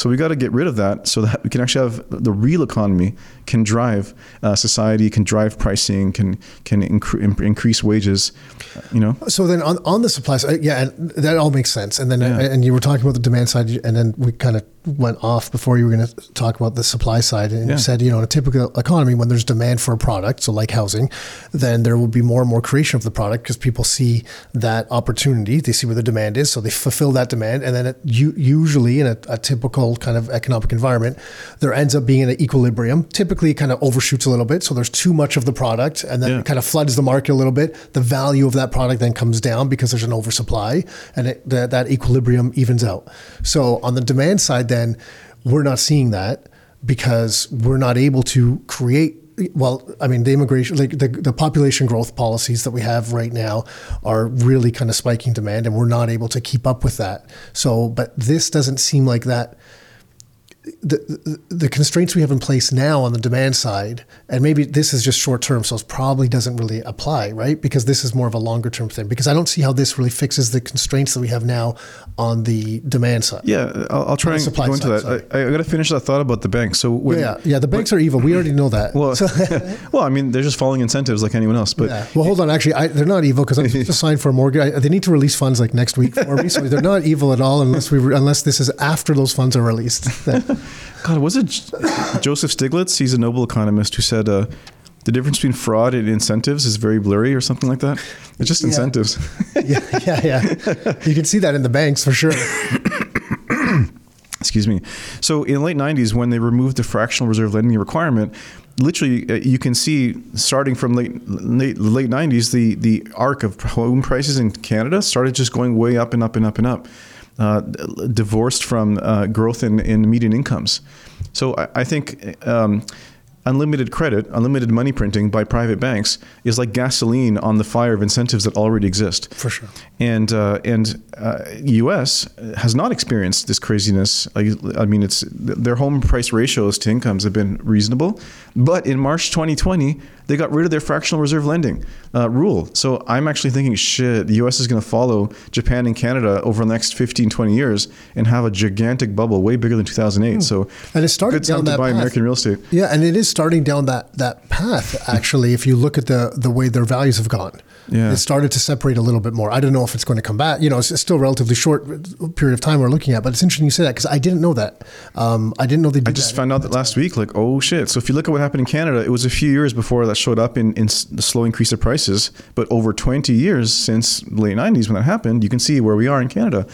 So we got to get rid of that so that we can actually have the real economy can drive uh, society, can drive pricing, can can incre- increase wages. You know. So then on, on the supply side, yeah, and that all makes sense. And then yeah. and you were talking about the demand side, and then we kind of went off before you were going to talk about the supply side. And yeah. you said, you know, in a typical economy, when there's demand for a product, so like housing, then there will be more and more creation of the product because people see that opportunity. They see where the demand is, so they fulfill that demand. And then it, you, usually in a, a typical kind of economic environment, there ends up being an equilibrium. Typically, it kind of overshoots a little bit. So there's too much of the product, and then yeah. it kind of floods the market a little bit. The value of that product then comes down because there's an oversupply, and it, that, that equilibrium evens out. So on the demand side, then we're not seeing that because we're not able to create well, I mean, the immigration, like the, the population growth policies that we have right now are really kind of spiking demand, and we're not able to keep up with that. So, but this doesn't seem like that the, the constraints we have in place now on the demand side, and maybe this is just short term, so it probably doesn't really apply, right? Because this is more of a longer term thing. Because I don't see how this really fixes the constraints that we have now on the demand side. Yeah, I'll, I'll try and go into side, that. sorry. I, I got to finish that thought about the banks. So when, Yeah, yeah. The banks are evil. We already know that. Well, *laughs* well, I mean, they're just following incentives like anyone else. But Yeah. Well, hold on. Actually, I, they're not evil because I'm *laughs* supposed to sign for a mortgage. I, they need to release funds like next week for me, so they're not evil at all unless we unless this is after those funds are released. *laughs* *laughs* God, was it Joseph Stiglitz? He's a Nobel economist who said uh, the difference between fraud and incentives is very blurry, or something like that. It's just Yeah. incentives. *laughs* yeah, yeah, yeah. You can see that in the banks for sure. *coughs* Excuse me. So in the late 90s, when they removed the fractional reserve lending requirement, literally uh, you can see starting from late late, late 90s, the the arc of home prices in Canada started just going way up and up and up and up, uh, divorced from uh, growth in, in median incomes. So I, I think. Um, unlimited credit, unlimited money printing by private banks is like gasoline on the fire of incentives that already exist. For sure. And uh, and uh, U.S. has not experienced this craziness. I, I mean, it's their home price ratios to incomes have been reasonable, but in March 2020 they got rid of their fractional reserve lending uh, rule. So I'm actually thinking, shit, the U.S. is going to follow Japan and Canada over the next 15, 20 years and have a gigantic bubble, way bigger than 2008. So And it started good time down to buy path. American real estate. Yeah, and it is starting down that that path. *laughs* Actually, if you look at the the way their values have gone, Yeah. it started to separate a little bit more. I don't know if it's going to come back. You know, it's, it's still a relatively short period of time we're looking at, but it's interesting you say that because I didn't know that. Um, I didn't know they did I just that. found out that last week, like, oh shit. So if you look at what happened in Canada, it was a few years before that showed up in, in the slow increase of prices. But over 20 years since the late 90s when that happened, you can see where we are in Canada.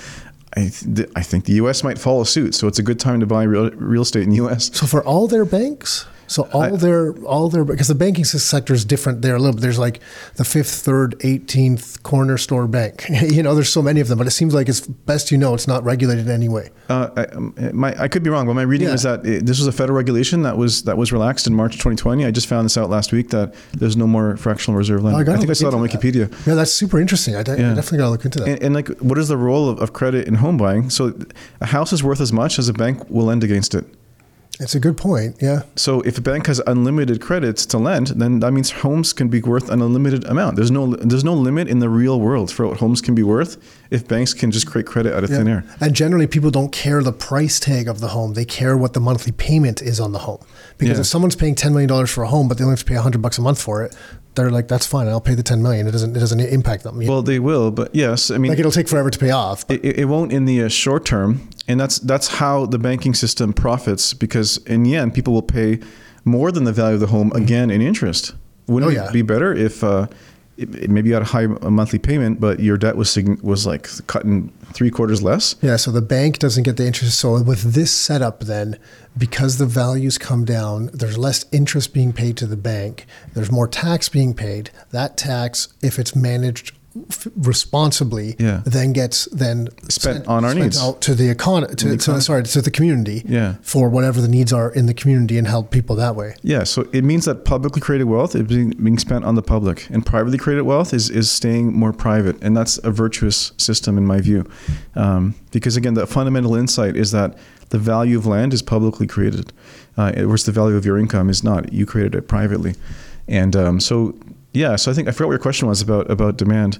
I, th- I think the U.S. might follow suit. So it's a good time to buy real, real estate in the U.S. So for all their banks, so all their all their because the banking sector is different there a little bit. There's like the fifth, third, eighteenth corner store bank. *laughs* you know, there's so many of them, but it seems like it's best you know it's not regulated in any way. Uh, I, um, my, I could be wrong, but my reading Yeah. was that it, this was a federal regulation that was that was relaxed in March 2020. I just found this out last week that there's no more fractional reserve lending. I, gotta think I saw it on Wikipedia. that. Yeah, that's super interesting. I, de- I definitely got to look into that. And, and like, what is the role of, of credit in home buying? So, a house is worth as much as a bank will lend against it. It's a good point. Yeah. So, if a bank has unlimited credits to lend, then that means homes can be worth an unlimited amount. There's no there's no limit in the real world for what homes can be worth if banks can just create credit out of thin air. And generally, people don't care the price tag of the home; they care what the monthly payment is on the home. Because Yeah. if someone's paying ten million dollars for a home, but they only have to pay hundred bucks a month for it, they're like, "That's fine. I'll pay the ten million. It doesn't. It doesn't impact them. Well, they will, but yes, I mean, like it'll take forever to pay off. It, it won't in the uh, short term, and that's that's how the banking system profits because in the end, people will pay more than the value of the home again in interest. Wouldn't Oh, it be better if uh, it, maybe you had a high monthly payment, but your debt was was like cut in three quarters less? yeah, so the bank doesn't get the interest. So with this setup, then because the values come down, there's less interest being paid to the bank. There's more tax being paid. That tax, if it's managed f- responsibly, Yeah. then gets then Spent on our needs. out to the economy. To, the to- econ- sorry, to the community. Yeah. for whatever the needs are in the community and help people that way. Yeah, so it means that publicly created wealth is being, being spent on the public, and privately created wealth is, is staying more private, and that's a virtuous system in my view. Um, because again, the fundamental insight is that the value of land is publicly created, uh, whereas the value of your income is not. You created it privately, and um, so yeah. So I think I forgot what your question was about about demand.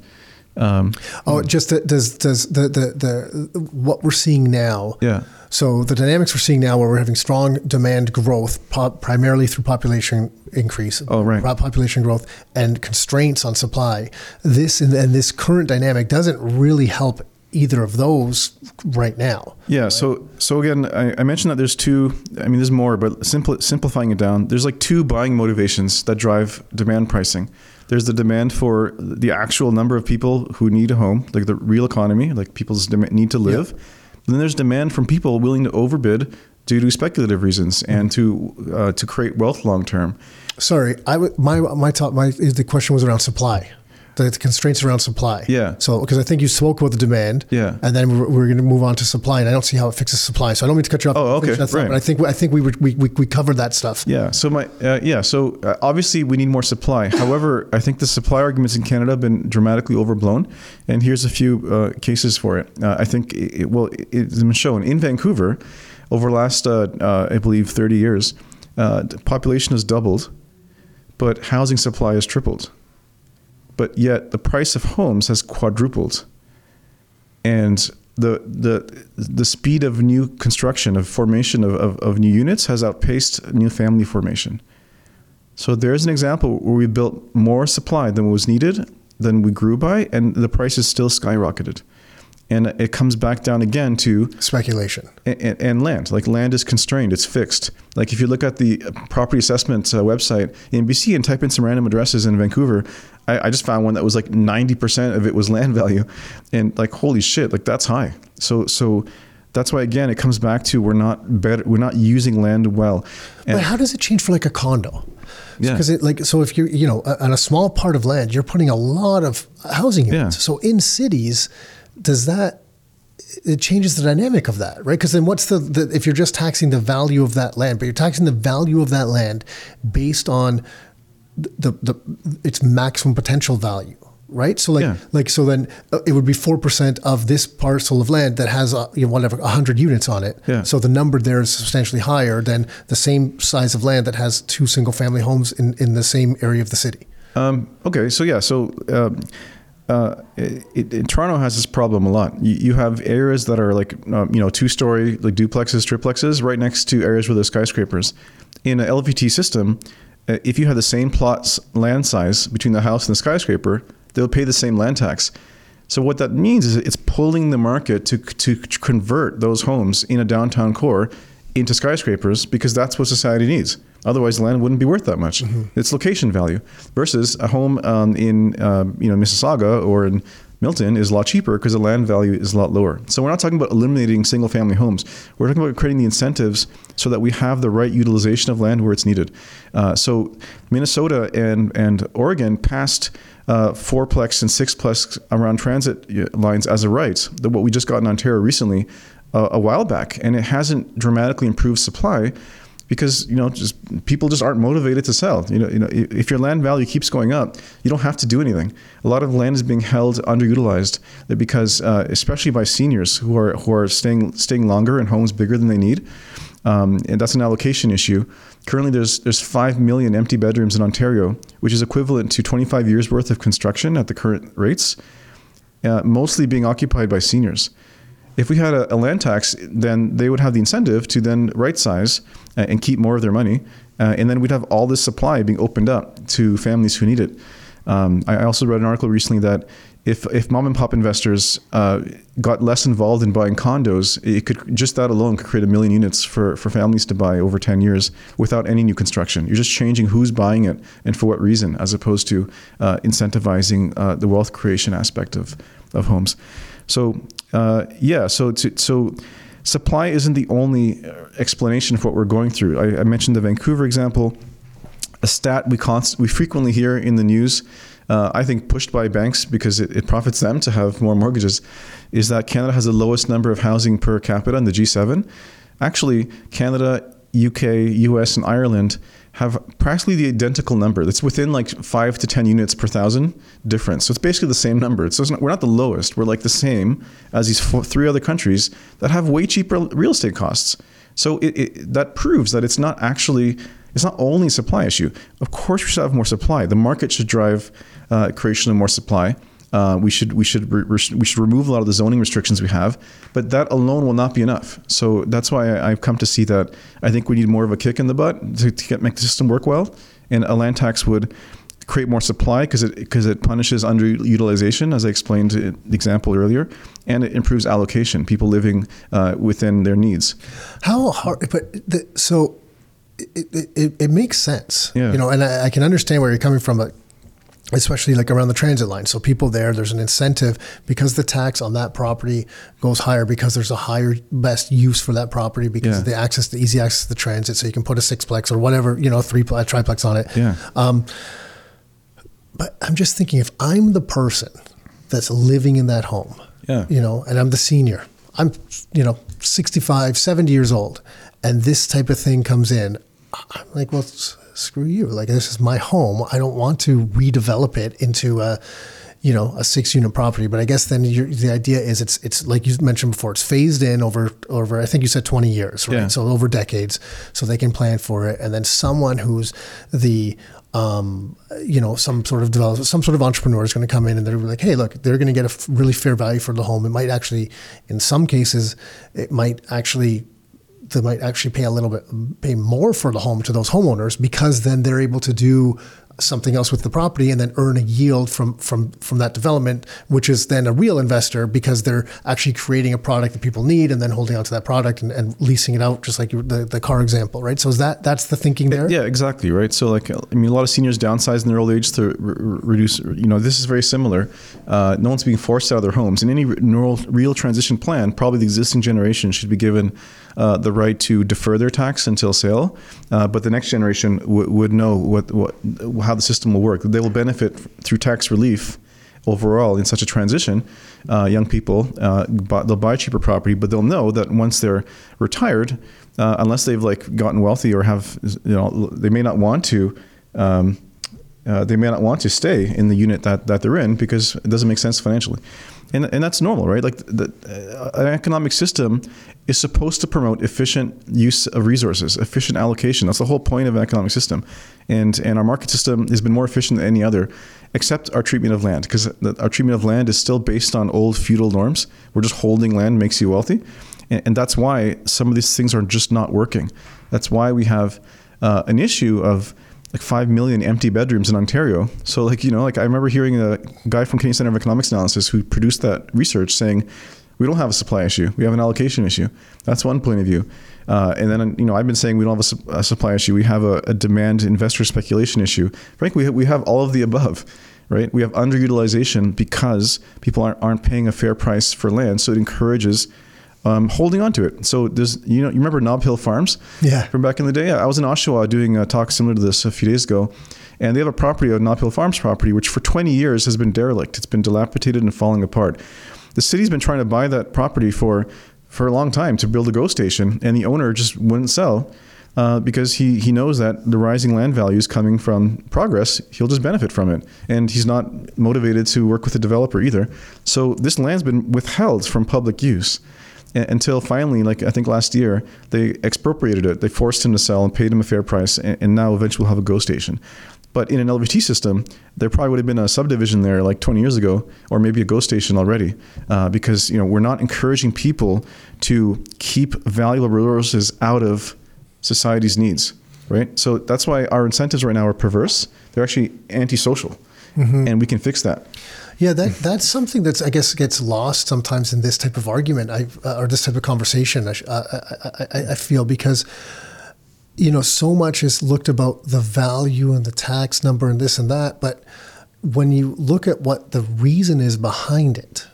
Um, Oh, just that does does the, the the what we're seeing now? Yeah. So the dynamics we're seeing now, where we're having strong demand growth, pop, primarily through population increase. Oh, right. Population growth and constraints on supply. This and, and this current dynamic doesn't really help either of those right now. Yeah. So so again, I, I mentioned that there's two. I mean, there's more, but simple, simplifying it down, there's like two buying motivations that drive demand pricing. There's the demand for the actual number of people who need a home, like the real economy, like people's dem- need to live. And then there's demand from people willing to overbid due to speculative reasons and to uh, to create wealth long term. Sorry, I w- my my top my the question was around supply. The constraints around supply. Yeah. So, because I think you spoke about the demand. Yeah. And then we're, we're going to move on to supply, and I don't see how it fixes supply. So I don't mean to cut you off. Oh, okay, Finish that thought, right. But I think I think we, would, we we we covered that stuff. Yeah. So my uh, yeah. So uh, obviously we need more supply. *laughs* However, I think the supply arguments in Canada have been dramatically overblown, and here's a few uh, cases for it. Uh, I think it, well, it- it's been shown in Vancouver. over the last, uh, uh, I believe, 30 years, uh, population has doubled, but housing supply has tripled. But yet the price of homes has quadrupled. And the, the, the speed of new construction, of formation of, of, of new units has outpaced new family formation. So there's an example where we built more supply than was needed, than we grew by, and the price is still skyrocketed and it comes back down again to speculation and, and, land. Like land is constrained; it's fixed. Like if you look at the property assessment uh, website in BC and type in some random addresses in Vancouver, I, I just found one that was like ninety percent of it was land value, and like holy shit, like that's high. So so. That's why again it comes back to we're not better we're not using land well. And but how does it change for like a condo? Yeah. Because it like so if you're you know on a small part of land you're putting a lot of housing units. Yeah. So in cities, does that it changes the dynamic of that, right? Because then what's the, the, if you're just taxing the value of that land, but you're taxing the value of that land based on the the, its maximum potential value, right? So like yeah. like so then uh, it would be four percent of this parcel of land that has uh, you know whatever hundred units on it. Yeah. So the number there is substantially higher than the same size of land that has two single family homes in in the same area of the city. Um, okay, so yeah, so. Um, uh, it, it, Toronto has this problem a lot. You, you have areas that are like, um, you know, two story, like duplexes, triplexes, right next to areas where there's skyscrapers. In an LVT system, if you have the same plot's land size between the house and the skyscraper, they'll pay the same land tax. So what that means is it's pulling the market to, to convert those homes in a downtown core into skyscrapers because that's what society needs. Otherwise, land wouldn't be worth that much. Mm-hmm. It's location value versus a home um, in uh, you know Mississauga or in Milton is a lot cheaper because the land value is a lot lower. So we're not talking about eliminating single family homes. We're talking about creating the incentives so that we have the right utilization of land where it's needed. Uh, so Minnesota and, and Oregon passed uh, fourplex and sixplex around transit lines as a right. The, what we just got in Ontario recently uh, a while back, and it hasn't dramatically improved supply because you know just people just aren't motivated to sell. You know, you know, if your land value keeps going up, you don't have to do anything. A lot of land is being held underutilized because, uh, especially by seniors who are who are staying staying longer in homes bigger than they need, um, and that's an allocation issue. Currently, there's there's five million empty bedrooms in Ontario, which is equivalent to 25 years worth of construction at the current rates, uh, mostly being occupied by seniors. If we had a, a, land tax, then they would have the incentive to then right size uh, and keep more of their money, uh, and then we'd have all this supply being opened up to families who need it. Um, I also read an article recently that if if mom and pop investors uh, got less involved in buying condos, it could just that alone could create a million units for, for families to buy over ten years without any new construction. You're just changing who's buying it and for what reason, as opposed to uh, incentivizing uh, the wealth creation aspect of of homes. So uh, yeah, so to, so supply isn't the only uh, explanation for what we're going through. I, I mentioned the Vancouver example. A stat we const- we frequently hear in the news, uh, I think pushed by banks because it, it, profits them to have more mortgages, is that Canada has the lowest number of housing per capita in the G7. Actually, Canada, UK, US, and Ireland have practically the identical number. That's within like five to 10 units per thousand difference. So it's basically the same number. It's not, we're not the lowest. We're like the same as these four, three other countries that have way cheaper real estate costs. So it, it, that proves that it's not actually, it's not only a supply issue. Of course, we should have more supply. The market should drive uh, creation of more supply. Uh, we should we should re- we should remove a lot of the zoning restrictions we have, but that alone will not be enough. So that's why I, have come to see that I think we need more of a kick in the butt to, to get, make the system work well, and a land tax would create more supply because it because it punishes underutilization, as I explained in the example earlier, and it improves allocation. People living uh, within their needs. How hard? But the, so. It, it, it, makes sense, yeah. you know, and I, I can understand where you're coming from. But especially like around the transit line. So people there, there's an incentive because the tax on that property goes higher because there's a higher best use for that property because yeah. of the access, the easy access to the transit. So you can put a sixplex or whatever, you know, three triplex on it. Yeah. Um, but I'm just thinking if I'm the person that's living in that home, yeah. you know, and I'm the senior, I'm, you know, 65, 70 years old, and this type of thing comes in, I'm like, well, screw you. Like this is my home. I don't want to redevelop it into a, you know, a six unit property. But I guess then the idea is it's it's like you mentioned before, it's phased in over over. I think you said twenty years, right? Yeah. So over decades, so they can plan for it. And then someone who's the um, you know, some sort of developer, some sort of entrepreneur is going to come in and they're like, hey, look, they're going to get a f- really fair value for the home. It might actually, in some cases, it might actually they might actually pay a little bit pay more for the home to those homeowners because then they're able to do something else with the property and then earn a yield from from from that development, which is then a real investor because they're actually creating a product that people need and then holding on to that product and, and leasing it out, just like the, the car example, right? So is that that's the thinking there? Yeah, exactly, right. So like, I mean, a lot of seniors downsize in their old age to re- reduce. You know, this is very similar. Uh, no one's being forced out of their homes. In any real, real transition plan, probably the existing generation should be given uh, the right to defer their tax until sale, uh, but the next generation w- would know what, what how the system will work. They will benefit through tax relief overall in such a transition. Uh, young people uh, buy, they'll buy cheaper property, but they'll know that once they're retired, uh, unless they've like gotten wealthy or have you know they may not want to. Um, uh, they may not want to stay in the unit that, that they're in because it doesn't make sense financially and, and that's normal, right? Like the, uh, an economic system is supposed to promote efficient use of resources, efficient allocation. That's the whole point of an economic system, and and our market system has been more efficient than any other, except our treatment of land, because our treatment of land is still based on old feudal norms. We're just holding land makes you wealthy, and, and that's why some of these things are just not working. That's why we have uh, an issue of like five million empty bedrooms in Ontario. So like you know, like I remember hearing a guy from Canadian Center of Economics Analysis who produced that research saying we don't have a supply issue, we have an allocation issue. That's one point of view. Uh, and then you know I've been saying we don't have a, a supply issue, we have a, a, demand investor speculation issue. Frankly, we have, we have all of the above. Right, we have underutilization because people aren't, aren't paying a fair price for land, so it encourages um, holding on to it. So there's, you know, you remember Nob Hill Farms? Yeah. From back in the day? I was in Oshawa doing a talk similar to this a few days ago. And they have a property, a Nob Hill Farms property, which for 20 years has been derelict. It's been dilapidated and falling apart. The city's been trying to buy that property for, for a long time to build a GO station, and the owner just wouldn't sell. Uh, because he, he knows that the rising land values coming from progress, he'll just benefit from it. And he's not motivated to work with the developer either. So this land's been withheld from public use until finally, like I think last year, they expropriated it. They forced him to sell and paid him a fair price, and, and now eventually we'll have a GO station. But in an LVT system, there probably would have been a subdivision there like 20 years ago, or maybe a GO station already, uh, because you know we're not encouraging people to keep valuable resources out of society's needs, right? So that's why our incentives right now are perverse. They're actually antisocial, mm-hmm. and we can fix that. Yeah, that that's something that's I guess gets lost sometimes in this type of argument I, uh, or this type of conversation. I, I, uh, uh, uh, I, I feel because you know so much is looked about the value and the tax number and this and that, but when you look at what the reason is behind it,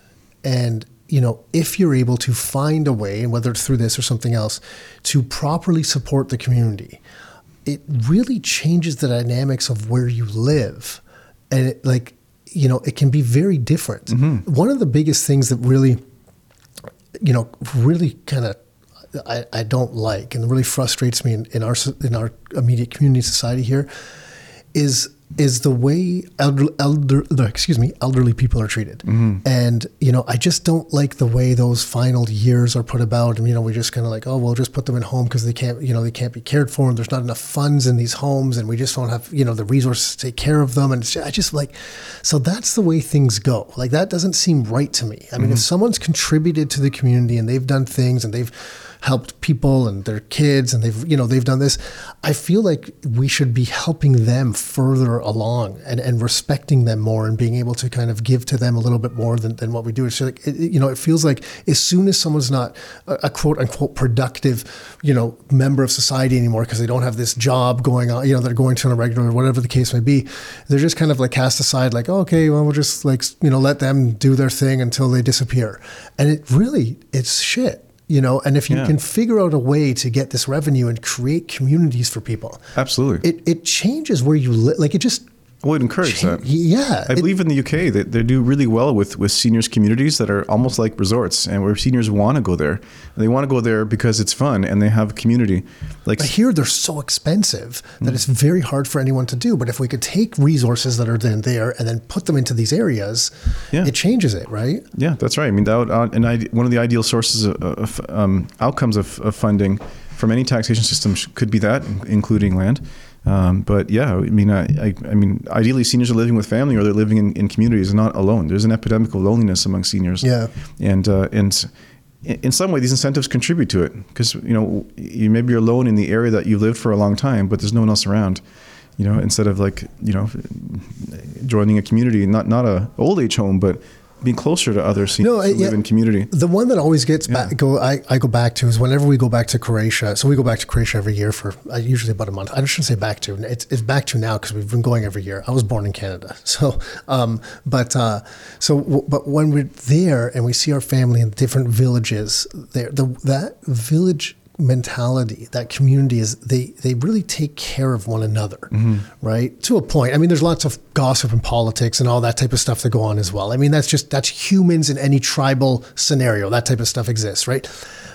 and you know if you're able to find a way, whether it's through this or something else, to properly support the community, it really changes the dynamics of where you live, and it, like you know, it can be very different. Mm-hmm. One of the biggest things that really, you know, really kind of I, I don't like and really frustrates me in, in our in our immediate community society here is is the way elder, elder excuse me elderly people are treated. Mm-hmm. and you know i just don't like the way those final years are put about. And you know we just kind of like oh we'll just put them in home because they can't you know they can't be cared for and there's not enough funds in these homes and we just don't have you know the resources to take care of them. And i just like so that's the way things go. Like that doesn't seem right to me. I mean mm-hmm. if someone's contributed to the community and they've done things and they've helped people and their kids and they've you know they've done this. I feel like we should be helping them further along and, and respecting them more and being able to kind of give to them a little bit more than, than what we do. It's like it, you know it feels like as soon as someone's not a, a quote unquote productive you know member of society anymore because they don't have this job going on you know they're going to on a regular or whatever the case may be they're just kind of like cast aside like oh, okay well we'll just like you know let them do their thing until they disappear. And it really it's shit you know and if you yeah. can figure out a way to get this revenue and create communities for people absolutely it, it changes where you live like it just I would encourage that. Yeah, I believe in the UK that they do really well with, with seniors communities that are almost like resorts and where seniors want to go there. They want to go there because it's fun and they have a community. Like But here they're so expensive that it's very hard for anyone to do. But if we could take resources that are then there and then put them into these areas, Yeah. it changes it, right? Yeah, that's right. I mean, that would, uh, an ide- one of the ideal sources of, of um, outcomes of, of funding from any taxation system could be that, including land. Um, but yeah, I mean, I, I, I mean, ideally, seniors are living with family or they're living in, in communities not alone. There's an epidemic of loneliness among seniors. Yeah. and uh, and in some way, these incentives contribute to it because you know you maybe you're alone in the area that you lived for a long time, but there's no one else around. You know, instead of like you know joining a community, not not a old age home, but being closer to other seniors No, uh, yeah. live in community. The one that always gets back go I, I go back to is whenever we go back to Croatia. So we go back to Croatia every year for uh, usually about a month. I shouldn't say back to. It's, it's back to now because we've been going every year. I was born in Canada, *laughs* so um, but uh, so w- but when we're there and we see our family in different villages, there the that village mentality that community is they they really take care of one another mm-hmm. right? To a point. I mean there's lots of gossip and politics and all that type of stuff that go on as well. I mean that's just that's humans in any tribal scenario. That type of stuff exists right?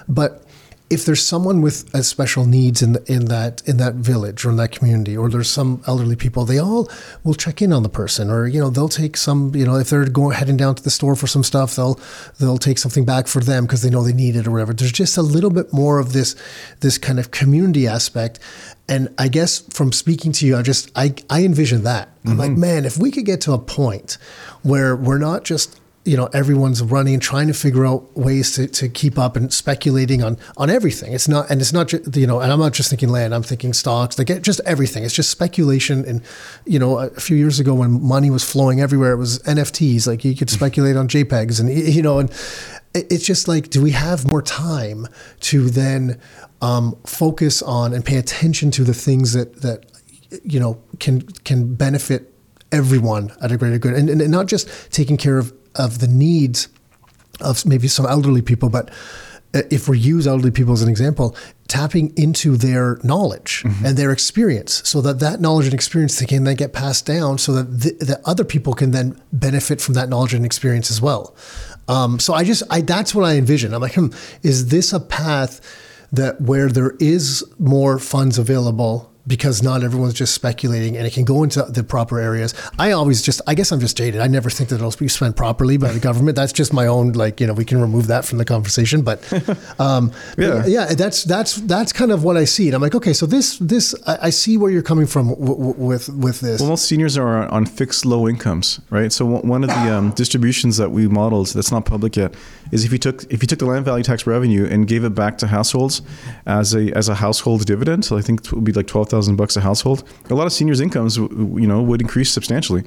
But if there's someone with uh, special needs in in that in that village or in that community, or there's some elderly people, they all will check in on the person, or you know they'll take some, you know, if they're going heading down to the store for some stuff, they'll they'll take something back for them because they know they need it or whatever. There's just a little bit more of this this kind of community aspect, and I guess from speaking to you, I just I I envision that. I'm like, man, if we could get to a point where we're not just you know everyone's running trying to figure out ways to, to keep up and speculating on on everything. It's not and it's not you know and i'm not just thinking land i'm thinking stocks like just everything. It's just speculation and you know a few years ago when money was flowing everywhere it was nfts like you could speculate on jpegs and you know and it- it's just like do we have more time to then um, focus on and pay attention to the things that that you know can can benefit everyone at a greater good? And, and not just taking care of of the needs of maybe some elderly people but uh, if we use elderly people as an example tapping into their knowledge and their experience so that that knowledge and experience can then get passed down so that the, the other people can then benefit from that knowledge and experience as well. Um, so i just i that's what i envision. I'm like hmm, is this a path that where there is more funds available because not everyone's just speculating and it can go into the proper areas. I always just, I guess I'm just jaded. I never think that it'll be spent properly by the government. That's just my own, like, you know, we can remove that from the conversation. But, *laughs* um, Yeah. yeah, that's, that's, that's kind of what I see. And I'm like, okay, so this, this, I, I see where you're coming from w- w- with, with this. Well, most seniors are on- fixed low incomes, right? So one one of the um, distributions that we modeled that's not public yet is if you took if you took the land value tax revenue and gave it back to households as a as a household dividend, so I think it would be like twelve thousand bucks a household. A lot of seniors' incomes, you know, would increase substantially.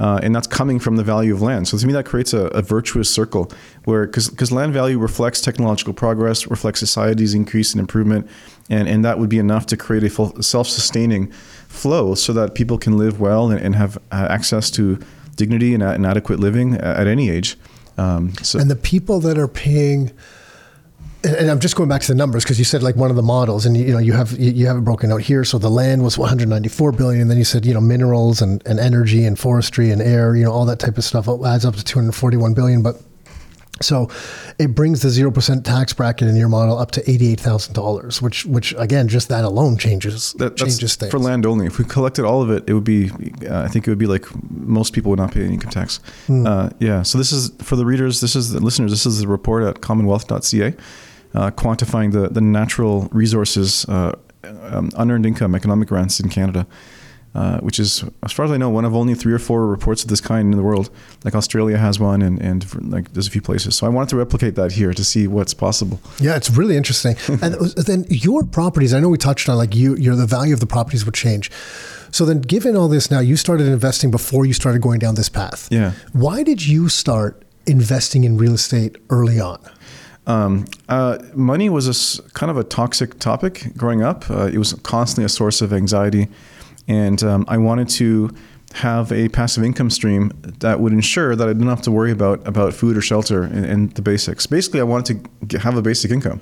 Uh, and that's coming from the value of land. So to me, that creates a, a virtuous circle where, because because land value reflects technological progress, reflects society's increase and improvement, and, and that would be enough to create a full, self-sustaining flow so that people can live well and, and have uh, access to dignity and, and adequate living at any age. Um, so and the people that are paying and I'm just going back to the numbers because you said like one of the models, and you, know you have you have it broken out here. So the land was 194 billion, and then you said you know minerals and, and energy and forestry and air, you know all that type of stuff adds up to 241 billion. But so it brings the zero percent tax bracket in your model up to eighty eight thousand dollars, which which again just that alone changes that, changes things for land only. If we collected all of it, it would be. Uh, I think it would be like most people would not pay any income tax. Uh, yeah. So this is for the readers. This is the listeners. This is the report at Commonwealth.ca, uh, quantifying the the natural resources, uh, um, unearned income, economic rents in Canada. Uh, which is, as far as I know, one of only three or four reports of this kind in the world. Like Australia has one, and, and like there's a few places. So I wanted to replicate that here to see what's possible. Yeah, it's really interesting. *laughs* and then your properties, I know we touched on like you, your the value of the properties would change. So then, given all this, now you started investing before you started going down this path. Yeah. Why did you start investing in real estate early on? Um, uh, money was a kind of a toxic topic growing up. Uh, it was constantly a source of anxiety, and um, I wanted to have a passive income stream that would ensure that I didn't have to worry about about food or shelter and, and the basics. Basically, I wanted to get, have a basic income,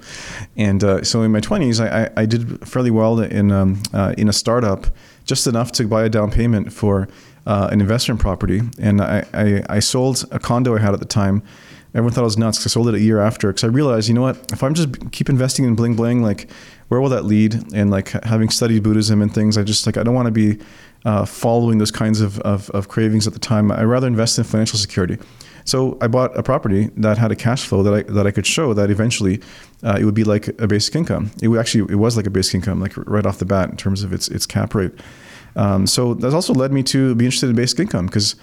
and uh, so in my twenties, I, I, did fairly well in um, uh, in a startup, just enough to buy a down payment for uh, an investment property, and I, I, I sold a condo I had at the time. Everyone thought I was nuts because I sold it a year after. Because I realized, you know what? If I'm just keep investing in bling bling, like where will that lead? And like having studied Buddhism and things, I just like I don't want to be uh, following those kinds of, of, of cravings at the time. I rather invest in financial security. So I bought a property that had a cash flow that I that I could show that eventually uh, it would be like a basic income. It would actually it was like a basic income, like right off the bat in terms of its its cap rate. Um, so that also led me to be interested in basic income because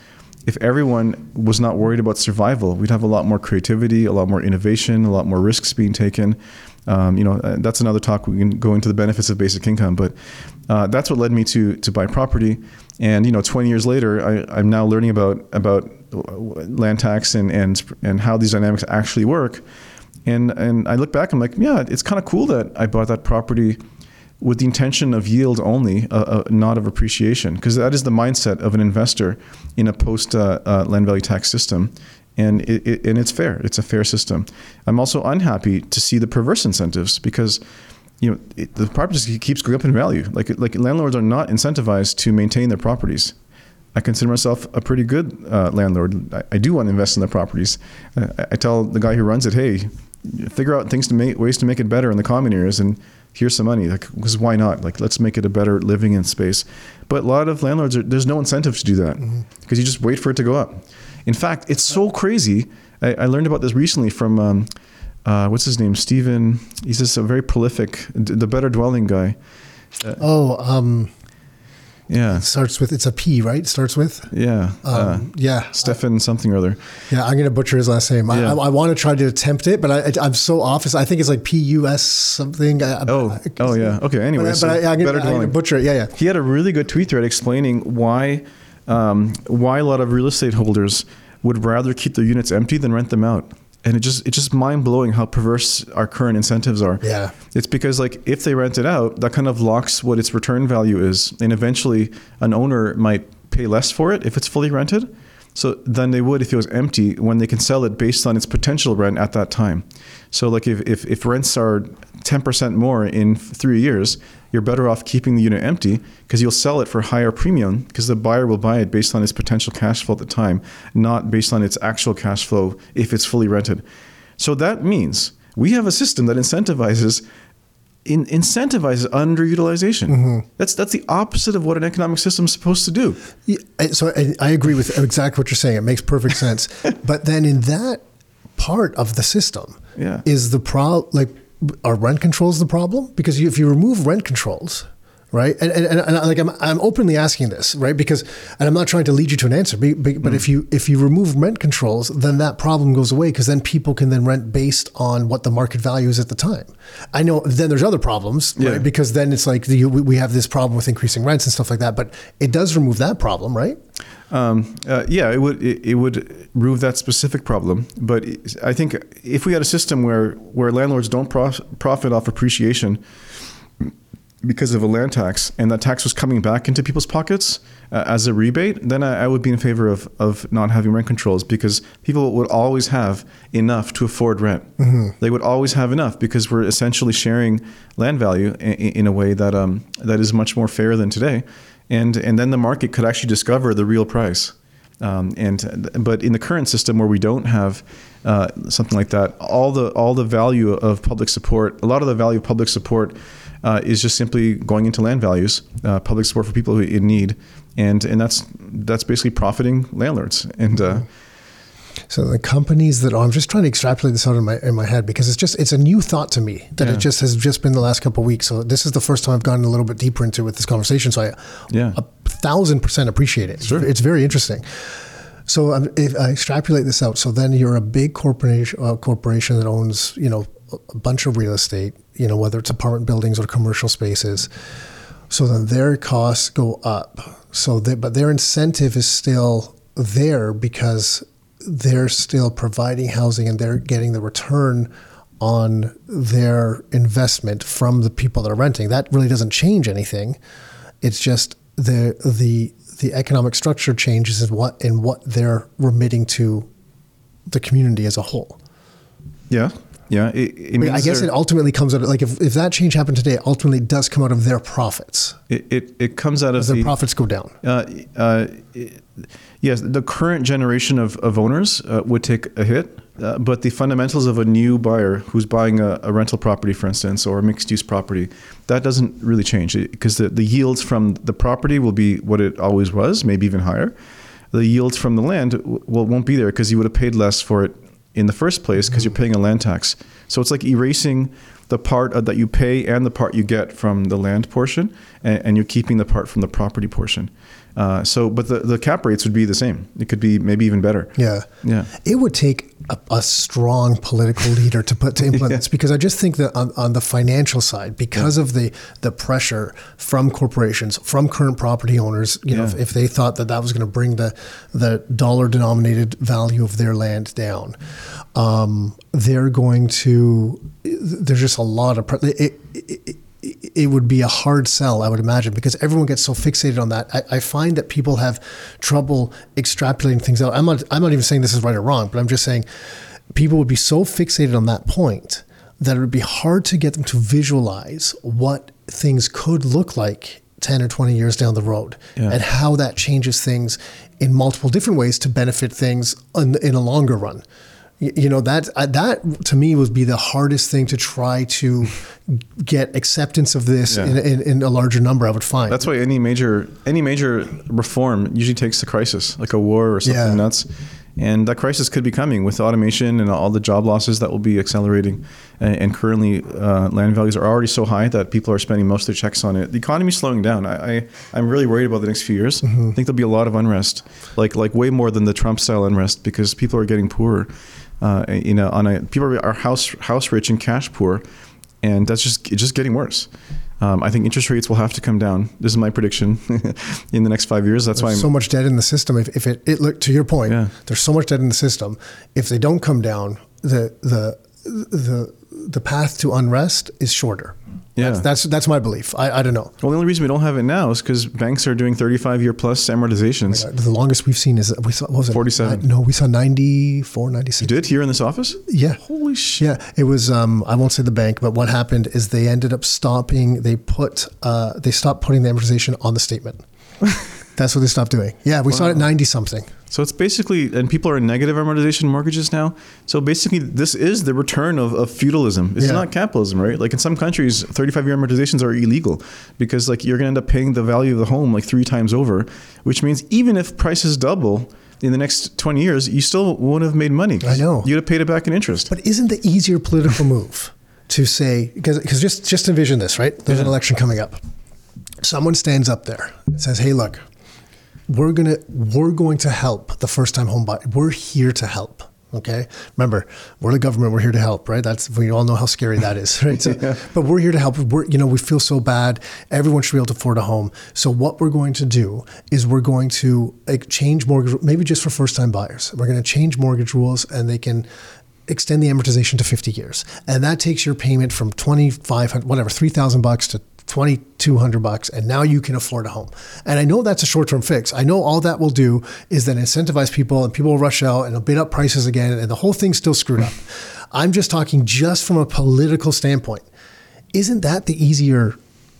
if everyone was not worried about survival, we'd have a lot more creativity, a lot more innovation, a lot more risks being taken. Um, you know, uh, that's another talk. We can go into the benefits of basic income, but uh, that's what led me to to buy property. And you know, 20 years later, I, I'm now learning about about land tax and and and how these dynamics actually work. And and I look back, I'm like, yeah, it's kind of cool that I bought that property with the intention of yield only, uh, uh, not of appreciation, because that is the mindset of an investor in a post uh, uh land value tax system and it, it, and it's fair. It's a fair system. I'm also unhappy to see the perverse incentives because you know it, the property keeps going up in value. Like like landlords are not incentivized to maintain their properties. I consider myself a pretty good uh, landlord. I, I, do want to invest in the properties. Uh, I tell the guy who runs it, hey, figure out things to make ways to make it better in the common areas and here's some money like because why not like let's make it a better living in space but a lot of landlords are, there's no incentive to do that because mm-hmm. you just wait for it to go up in fact, it's so crazy. I, I learned about this recently from um, uh, what's his name, Stephen. He's just a very prolific, the Better Dwelling guy. Uh, oh, um, yeah. It starts with it's a P, right? It starts with yeah, um, uh, yeah, Stefan something or other. Yeah, I'm gonna butcher his last name. Yeah. I, I, I want to try to attempt it, but I, am so off. I think it's like P U S something. oh, oh yeah. Okay. Anyway, but, so but I, am gonna, gonna butcher it. Yeah, yeah. He had a really good tweet thread explaining why um, why a lot of real estate holders would rather keep their units empty than rent them out. And it just it's just mind blowing how perverse our current incentives are. Yeah. It's because like if they rent it out, that kind of locks what its return value is. And eventually an owner might pay less for it if it's fully rented. So than they would if it was empty when they can sell it based on its potential rent at that time. So like if, if, if rents are 10% more in three years, you're better off keeping the unit empty because you'll sell it for higher premium because the buyer will buy it based on its potential cash flow at the time, not based on its actual cash flow if it's fully rented. So that means we have a system that incentivizes in, incentivizes underutilization. Mm-hmm. That's that's the opposite of what an economic system is supposed to do. Yeah, so I, I agree with exactly what you're saying. It makes perfect sense. *laughs* but then in that part of the system, yeah. is the pro like are rent controls the problem? Because if you remove rent controls, right? And, and, and, like I'm, I'm openly asking this, right? Because, and I'm not trying to lead you to an answer, but, but mm. if you if you remove rent controls, then that problem goes away because then people can then rent based on what the market value is at the time. I know then there's other problems, yeah. right? Because then it's like the, we have this problem with increasing rents and stuff like that. But it does remove that problem, right? Um, uh, yeah, it would it, it, would remove that specific problem. But I think if we had a system where where landlords don't prof- profit off appreciation because of a land tax, and that tax was coming back into people's pockets uh, as a rebate, then I, I, would be in favor of, of not having rent controls because people would always have enough to afford rent. Mm-hmm. They would always have enough because we're essentially sharing land value in, in a way that um, that is much more fair than today, and and then the market could actually discover the real price. Um, and but in the current system where we don't have uh, something like that, all the all the value of public support, a lot of the value of public support uh, is just simply going into land values, uh, public support for people who in need, and and that's that's basically profiting landlords. And uh, so the companies that oh, I'm just trying to extrapolate this out in my in my head because it's just it's a new thought to me that yeah. it just has just been the last couple of weeks. So this is the first time I've gotten a little bit deeper into with this conversation. So I yeah thousand percent appreciate it. Sure. It's very interesting. So um, if I extrapolate this out, so then you're a big corporation, uh, corporation that owns, you know, a bunch of real estate, you know, whether it's apartment buildings or commercial spaces. So then their costs go up. So they, but their incentive is still there because they're still providing housing and they're getting the return on their investment from the people that are renting. That really doesn't change anything. It's just the the the economic structure changes in what in what they're remitting to the community as a whole. Yeah, Yeah, it, it I, mean, I guess it ultimately comes out of, like if, if that change happened today, it ultimately does come out of their profits. it, it, it comes out of their the profits go down. Uh, uh, yes, the current generation of, of owners uh, would take a hit, uh, but the fundamentals of a new buyer who's buying a, a rental property, for instance, or a mixed use property, that doesn't really change because the, the yields from the property will be what it always was, maybe even higher. The yields from the land well, won't be there because you would have paid less for it in the first place because you're paying a land tax. So it's like erasing the part that you pay and the part you get from the land portion, and, and you're keeping the part from the property portion. Uh, so, but the, the cap rates would be the same. It could be maybe even better. Yeah. Yeah. It would take a, a strong political leader to put to *laughs* implement this because I just think that on, on the financial side, because of the the pressure from corporations, from current property owners, you know, if, if they thought that that was going to bring the the dollar denominated value of their land down, um, they're going to. There's just a lot of. Pre- it, it, it, it would be a hard sell, I would imagine, because everyone gets so fixated on that. I, I find that people have trouble extrapolating things out. I'm not, I'm not even saying this is right or wrong, but I'm just saying people would be so fixated on that point that it would be hard to get them to visualize what things could look like 10 or 20 years down the road Yeah. and how that changes things in multiple different ways to benefit things in, in a longer run. You know that uh, that to me would be the hardest thing to try to get acceptance of this Yeah. in, in, in a larger number. I would find That's why any major any major reform usually takes a crisis, like a war or something Yeah. nuts. And that crisis could be coming with automation and all the job losses that will be accelerating. And, currently, uh, land values are already so high that people are spending most of their checks on it. The economy's slowing down. I, I I'm really worried about the next few years. Mm-hmm. I think there'll be a lot of unrest, like like way more than the Trump style unrest, because people are getting poorer. Uh, you know, on a people are house house rich and cash poor, and that's just it's just getting worse. Um, I think interest rates will have to come down. This is my prediction *laughs* in the next five years. That's why I'm so much debt in the system. If, if it, it look to your point, Yeah. there's so much debt in the system. If they don't come down, the the the the path to unrest is shorter. Yeah. that's that's, that's my belief. I, I don't know. Well, the only reason we don't have it now is because banks are doing 35 year plus amortizations. The longest we've seen is we saw what was it 47. No, we saw 94, 96. You did here in this office? Yeah. Holy shit. Yeah, it was. Um, I won't say the bank, but what happened is they ended up stopping. They put. Uh, they stopped putting the amortization on the statement. *laughs* That's what they stopped doing. Yeah, we saw it at ninety something. So it's basically, and people are in negative amortization mortgages now. So basically, this is the return of, of feudalism. It's Yeah. not capitalism, right? Like in some countries, 35 year amortizations are illegal because like you're going to end up paying the value of the home like three times over, which means even if prices double in the next 20 years, you still won't have made money. I know. You'd have paid it back in interest. But isn't the easier political move to say because just just envision this right? There's an election coming up. Someone stands up there and says, "Hey, look, we're gonna we're going to help the first time home buyer. We're here to help." Okay. Remember, we're the government. We're here to help, right? That's we all know how scary that is, *laughs* right? So, *laughs* But we're here to help. We're you know we feel so bad. Everyone should be able to afford a home. So what we're going to do is we're going to like, change mortgage, maybe just for first time buyers. We're going to change mortgage rules, and they can extend the amortization to 50 years. And that takes your payment from 2500 whatever, 3000 bucks to 2200 bucks and now you can afford a home. And I know that's a short-term fix. I know all that will do is then incentivize people and people will rush out and they'll bid up prices again and the whole thing's still screwed up. I'm just talking just from a political standpoint. Isn't that the easier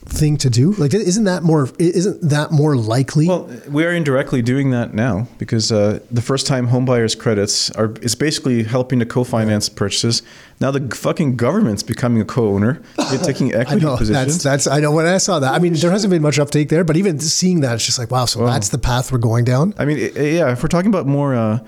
thing to do? Like isn't that more isn't that more likely? Well, we are indirectly doing that now because uh, the first-time homebuyers credits are is basically helping to co-finance purchases. Now the fucking government's becoming a co-owner. They're taking *laughs* I equity know positions. that's that's I know when I saw that. I mean, there hasn't been much uptake there, but even seeing that, it's just like wow. So that's the path we're going down. I mean, yeah. If we're talking about more uh,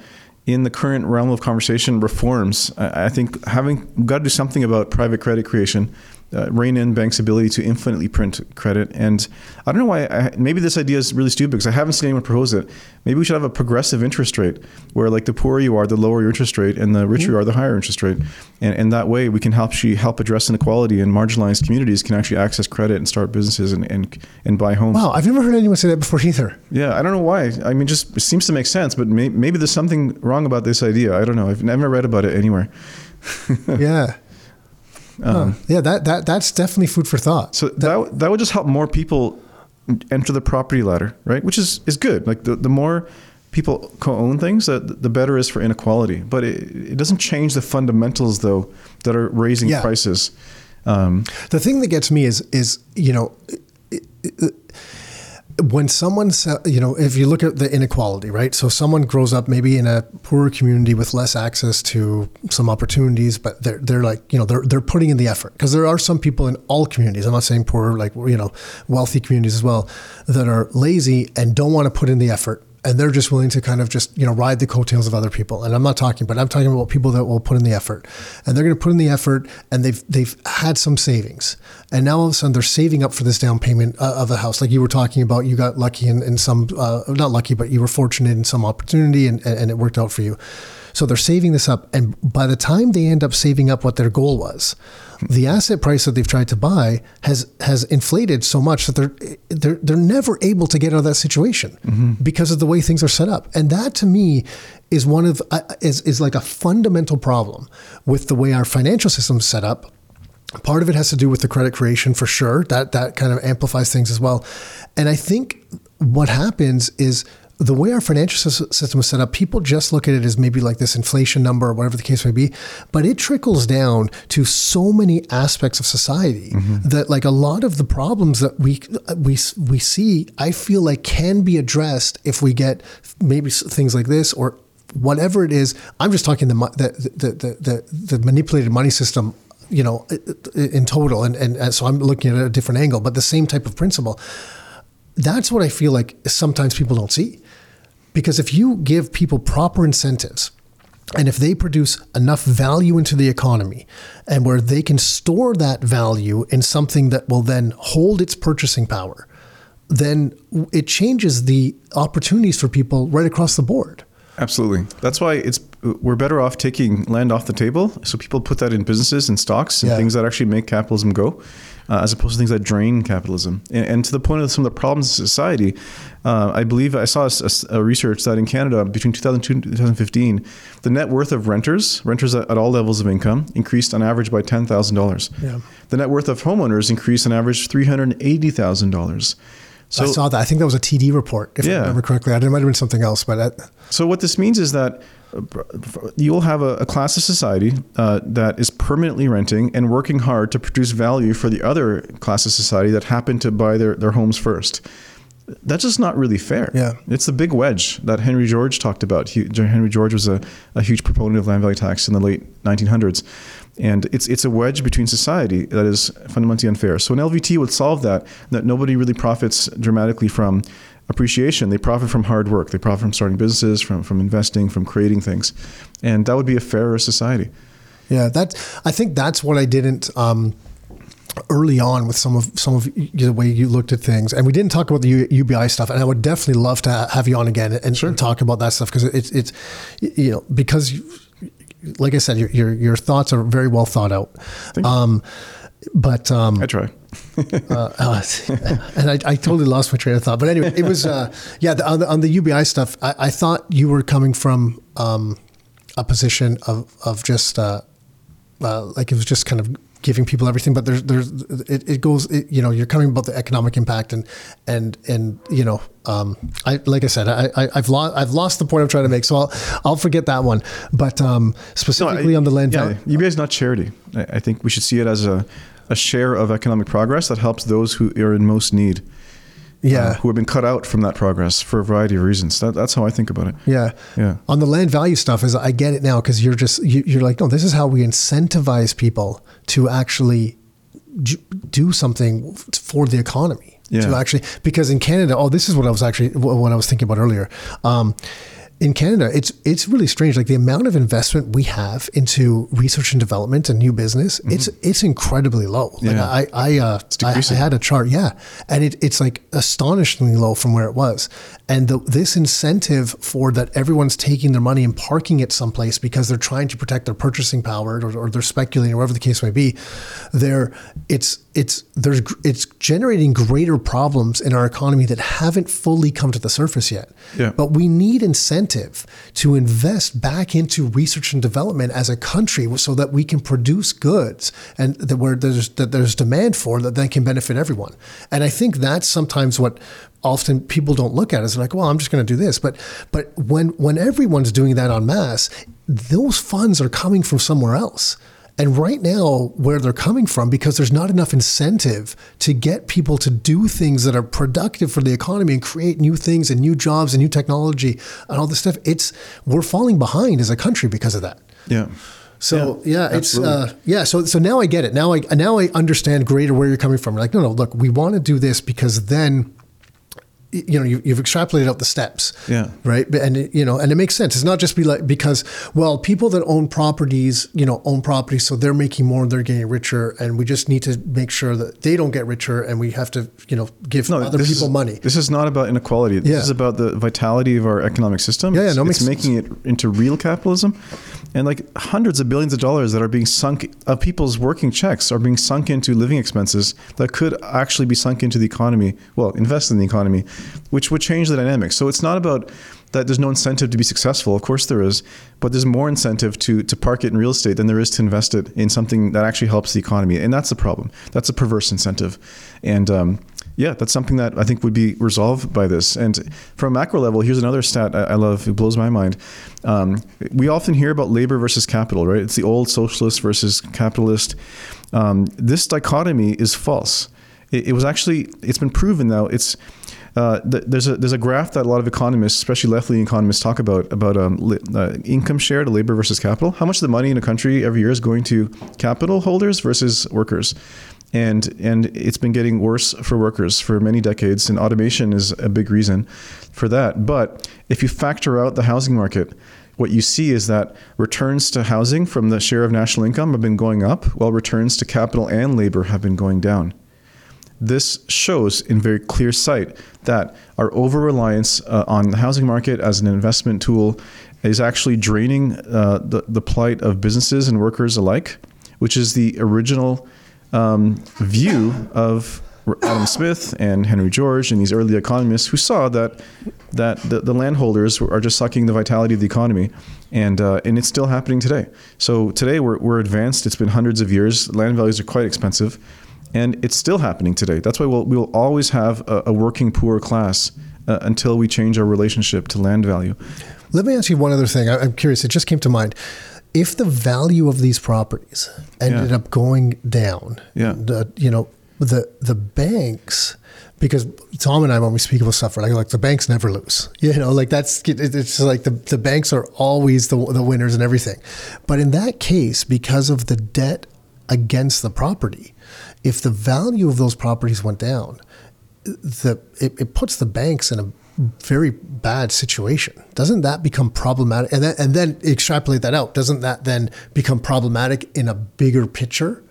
in the current realm of conversation, reforms, I, I think having got to do something about private credit creation. Uh, rein in banks' ability to infinitely print credit, and I don't know why. I, maybe this idea is really stupid because I haven't seen anyone propose it. Maybe we should have a progressive interest rate, where like the poorer you are, the lower your interest rate, and the richer you are, the higher interest rate, and, and that way we can help she help address inequality, and marginalized communities can actually access credit and start businesses and and, and buy homes. Wow, I've never heard anyone say that before either. Yeah, I don't know why. I mean, just it seems to make sense, but may, maybe there's something wrong about this idea. I don't know. I've never read about it anywhere. *laughs* Yeah. Huh. Yeah, that, that that's definitely food for thought. Um, So that that would just help more people enter the property ladder, right? Which is is good. Like the, the more people co-own things, that the better is for inequality. But it, it doesn't change the fundamentals, though, that are raising Yeah. prices. Um, The thing that gets me is is you know when someone you know if you look at the inequality right? So someone grows up maybe in a poorer community with less access to some opportunities but they're they're like you know they're they're putting in the effort. Because there are some people in all communities I'm not saying poor like you know wealthy communities as well that are lazy and don't want to put in the effort and they're just willing to kind of just you know ride the coattails of other people. And I'm not talking, but I'm talking about people that will put in the effort, and they're going to put in the effort, and they've they've had some savings, and now all of a sudden they're saving up for this down payment uh, of a house. Like you were talking about, you got lucky in, in some uh, not lucky, but you were fortunate in some opportunity, and, and it worked out for you. So they're saving this up, and by the time they end up saving up what their goal was, the asset price that they've tried to buy has has inflated so much that they're they're they're never able to get out of that situation because of the way things are set up. And that to me is one of uh, is is like a fundamental problem with the way our financial system is set up. Part of it has to do with the credit creation for sure. That that kind of amplifies things as well. And I think what happens is the way our financial system is set up, people just look at it as maybe like this inflation number or whatever the case may be, but it trickles down to so many aspects of society mm-hmm. that like a lot of the problems that we we we see, I feel like can be addressed if we get maybe things like this or whatever it is. I'm just talking the the the the, the, the manipulated money system you know, in total. And, and so I'm looking at a different angle, but the same type of principle. That's what I feel like sometimes people don't see. Because if you give people proper incentives, and if they produce enough value into the economy and where they can store that value in something that will then hold its purchasing power, then it changes the opportunities for people right across the board. Absolutely. That's why it's we're better off taking land off the table, so people put that in businesses and stocks and Yeah. things that actually make capitalism go, uh, as opposed to things that drain capitalism. And, and to the point of some of the problems in society, uh, I believe I saw a research that in Canada between 2002 and 2015, the net worth of renters, renters at, at all levels of income, increased on average by ten thousand dollars. Yeah. The net worth of homeowners increased on average three hundred eighty thousand dollars. So I saw that. I think that was a TD report, if I remember correctly. I it might have been something else, but I, So what this means is that uh, you'll have a, a class of society uh, that is permanently renting and working hard to produce value for the other class of society that happen to buy their, their homes first. That's just not really fair. Yeah. It's the big wedge that Henry George talked about. He, Henry George was a, a huge proponent of land value tax in the late 1900s. And it's, it's a wedge between society that is fundamentally unfair. So an LVT would solve that, that nobody really profits dramatically from appreciation. They profit from hard work. They profit from starting businesses, from, from investing, from creating things. And that would be a fairer society. Yeah, that I think that's what I didn't um, early on with some of some of the way you looked at things, and we didn't talk about the U- UBI stuff. And I would definitely love to have you on again and, and talk about that stuff because it's it's you know because you, like I said, your, your your thoughts are very well thought out. Um, but um, I try. *laughs* uh, uh, and I, I totally lost my train of thought. But anyway, it was uh, yeah the, on, the, on the UBI stuff. I, I thought you were coming from um, a position of of just uh, uh, like it was just kind of giving people everything. But there's there's it, it goes it, you know you're coming about the economic impact and and and you know um, I like I said I, I I've lost I've lost the point I'm trying to make. So I'll I'll forget that one. But um, specifically on the land yeah, value. UBI is not charity. I, I think we should see it as a, a share of economic progress that helps those who are in most need. Yeah. uh, who have been cut out from that progress for a variety of reasons. That, that's how I think about it. Yeah. Yeah. On the land value stuff, is I get it now because you're just you, you're like, no, this is how we incentivize people to actually do something for the economy. yeah. To actually, because in Canada, oh, this is what I was actually what I was thinking about earlier. Um, in Canada, it's it's really strange. Like the amount of investment we have into research and development and new business, it's it's incredibly low. Like Mm-hmm. Yeah. I I, uh, I I had a chart, yeah, and it, it's like astonishingly low from where it was. And the, this incentive for that everyone's taking their money and parking it someplace because they're trying to protect their purchasing power or, or they're speculating or whatever the case may be, there it's it's there's it's generating greater problems in our economy that haven't fully come to the surface yet. Yeah. But we need incentive to invest back into research and development as a country so that we can produce goods and that where there's that there's demand for that then can benefit everyone. And I think that's sometimes what often people don't look at is like, well, I'm just going to do this. But but when when everyone's doing that en masse, those funds are coming from somewhere else. And right now, where they're coming from, because there's not enough incentive to get people to do things that are productive for the economy and create new things and new jobs and new technology and all this stuff, it's we're falling behind as a country because of that. Yeah. So yeah, Yeah, it's uh, yeah. So so now I get it. Now I now I understand greater where you're coming from. Like no no look, we want to do this because then y- you know you, you've extrapolated out the steps Yeah. right and it, you know and it makes sense it's not just be like because well people that own properties you know own properties so they're making more they're getting richer and we just need to make sure that they don't get richer and we have to you know give other this people is, money This is not about inequality. This Yeah. is about the vitality of our economic system. Yeah, yeah, it's, no, it's makes making it into real capitalism, and like hundreds of billions of dollars that are being sunk of people's working checks are being sunk into living expenses that could actually be sunk into the economy. Well, invested in the economy, which would change the dynamics. So it's not about that there's no incentive to be successful. Of course there is, but there's more incentive to to park it in real estate than there is to invest it in something that actually helps the economy, and that's the problem. That's a perverse incentive, and. Um, yeah, that's something that I think would be resolved by this. And from a macro level, here's another stat I love. It blows my mind. Um, we often hear about labor versus capital, right? It's the old socialist versus capitalist. Um, this dichotomy is false. It, it was actually it's been proven now. It's uh, th- there's a there's a graph that a lot of economists, especially left-leaning economists, talk about about um, li- uh, income share to labor versus capital. How much of the money in a country every year is going to capital holders versus workers? And and it's been getting worse for workers for many decades and automation is a big reason for that. But if you factor out the housing market what you see is that returns to housing from the share of national income have been going up while returns to capital and labor have been going down. This shows in very clear sight that our over reliance uh, on the housing market as an investment tool is actually draining uh, the, the plight of businesses and workers alike, which is the original um, view of Adam Smith and Henry George and these early economists who saw that that the, the landholders are just sucking the vitality of the economy, and uh, and it's still happening today. So today we're, we're advanced. It's been hundreds of years. Land values are quite expensive, and it's still happening today. That's why we'll we will always have a, a working poor class uh, until we change our relationship to land value. Let me ask you one other thing. I- I'm curious. It just came to mind. If the value of these properties ended Yeah. up going down, Yeah. the, you know, the the banks, because Tom and I, when we speak about stuff, like, like the banks never lose. *laughs* You know, like that's it's like the, the banks are always the the winners and everything. But in that case, because of the debt against the property, if the value of those properties went down, the it, it puts the banks in a very bad situation. Doesn't that become problematic? And then and then extrapolate that out. Doesn't that then become problematic in a bigger picture?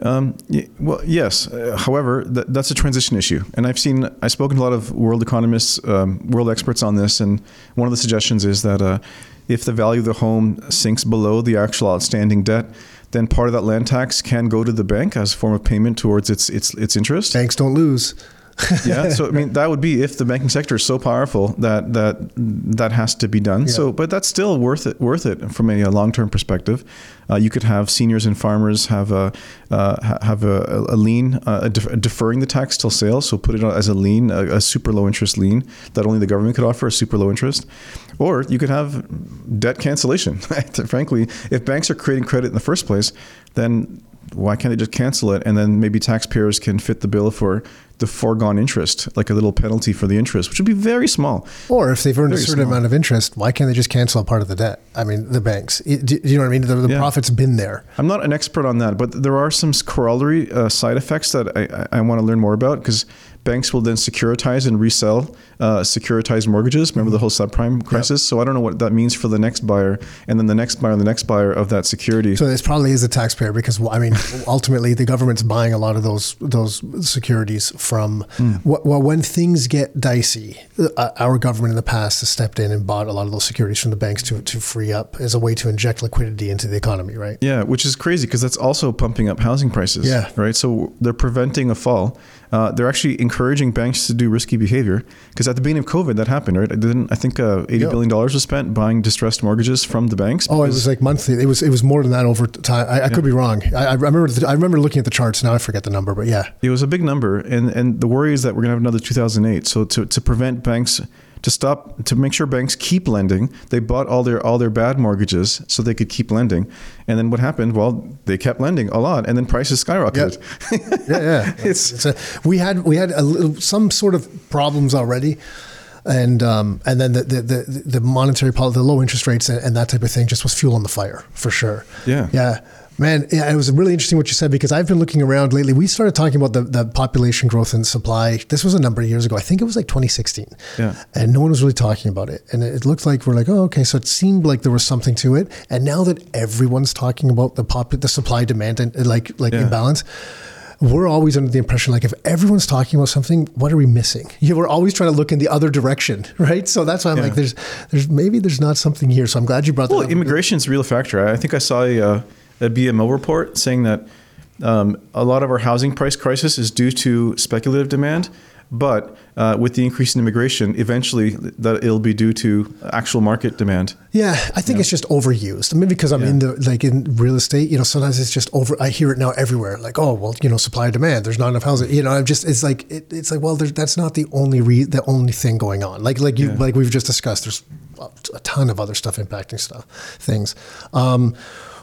Um, well, yes. Uh, however, th- that's a transition issue, and I've seen I've spoken to a lot of world economists, um, world experts on this, and one of the suggestions is that uh, if the value of the home sinks below the actual outstanding debt, then part of that land tax can go to the bank as a form of payment towards its its its interest. Banks don't lose. Yeah. *laughs* So I mean, that would be if the banking sector is so powerful that that that has to be done. So, but that's still worth it. Worth it from a, long term perspective. Uh, you could have seniors and farmers have a uh, have a, a lien, uh, a def- deferring the tax till sale. So put it as a lien, a, a super low interest lien that only the government could offer, a super low interest. Or you could have debt cancellation. *laughs* Frankly, if banks are creating credit in the first place, then why can't they just cancel it and then maybe taxpayers can fit the bill for the foregone interest, like a little penalty for the interest, which would be very small. Or if they've earned a certain small. amount of interest, why can't they just cancel a part of the debt? I mean, the banks. Do, do you know what I mean? The, the Yeah. profit's been there. I'm not an expert on that, but there are some corollary uh, side effects that I, I, I want to learn more about because banks will then securitize and resell uh, securitized mortgages. Remember the whole subprime crisis? So I don't know what that means for the next buyer, and then the next buyer, and the next buyer of that security. So this probably is a taxpayer because I mean, *laughs* ultimately the government's buying a lot of those those securities from. Hmm. Well, when things get dicey, uh, our government in the past has stepped in and bought a lot of those securities from the banks to to free up as a way to inject liquidity into the economy, right? Yeah, which is crazy because that's also pumping up housing prices. Yeah. Right. So they're preventing a fall. Uh, they're actually encouraging banks to do risky behavior because at the beginning of COVID that happened, right? I didn't I think uh, eighty Yeah. billion dollars was spent buying distressed mortgages from the banks. Oh, it was like monthly. It was it was more than that over time. I, I could be wrong. I, I remember the, I remember looking at the charts. Now I forget the number, but yeah. It was a big number, and and the worry is that we're going to have another 2008. So to, to prevent banks to stop to make sure banks keep lending, they bought all their all their bad mortgages so they could keep lending. And then what happened? Well, they kept lending a lot, and then prices skyrocketed. Yeah, *laughs* yeah. *laughs* It's- it's a, we had we had a little, some sort of problems already, and um, and then the the, the, the monetary policy, the low interest rates, and, and that type of thing just was fuel on the fire for sure. Yeah. yeah. Man, yeah, it was really interesting what you said because I've been looking around lately. We started talking about the, the population growth and supply. This was a number of years ago. I think it was like 2016. Yeah. And no one was really talking about it. And it looked like we're like, oh, okay. So it seemed like there was something to it. And now that everyone's talking about the pop, the supply demand and like like Yeah. imbalance, we're always under the impression like if everyone's talking about something, what are we missing? *laughs* Yeah, we're always trying to look in the other direction, *laughs* right? So that's why I'm Yeah. like, there's there's maybe there's not something here. So I'm glad you brought that Well, up. immigration is a real factor. I think I saw a, uh, a BMO report saying that um, a lot of our housing price crisis is due to speculative demand, but uh, with the increase in immigration, eventually that it'll be due to actual market demand. Yeah, I think it's just overused. Maybe because I'm in the like in real estate, you know, sometimes it's just over. I hear it now everywhere. Like, oh, well, you know, supply and demand. There's not enough housing. You know, I'm just it's like it, it's like well, that's not the only re- the only thing going on. Like like you like we've just discussed. There's a ton of other stuff impacting stuff things. Um,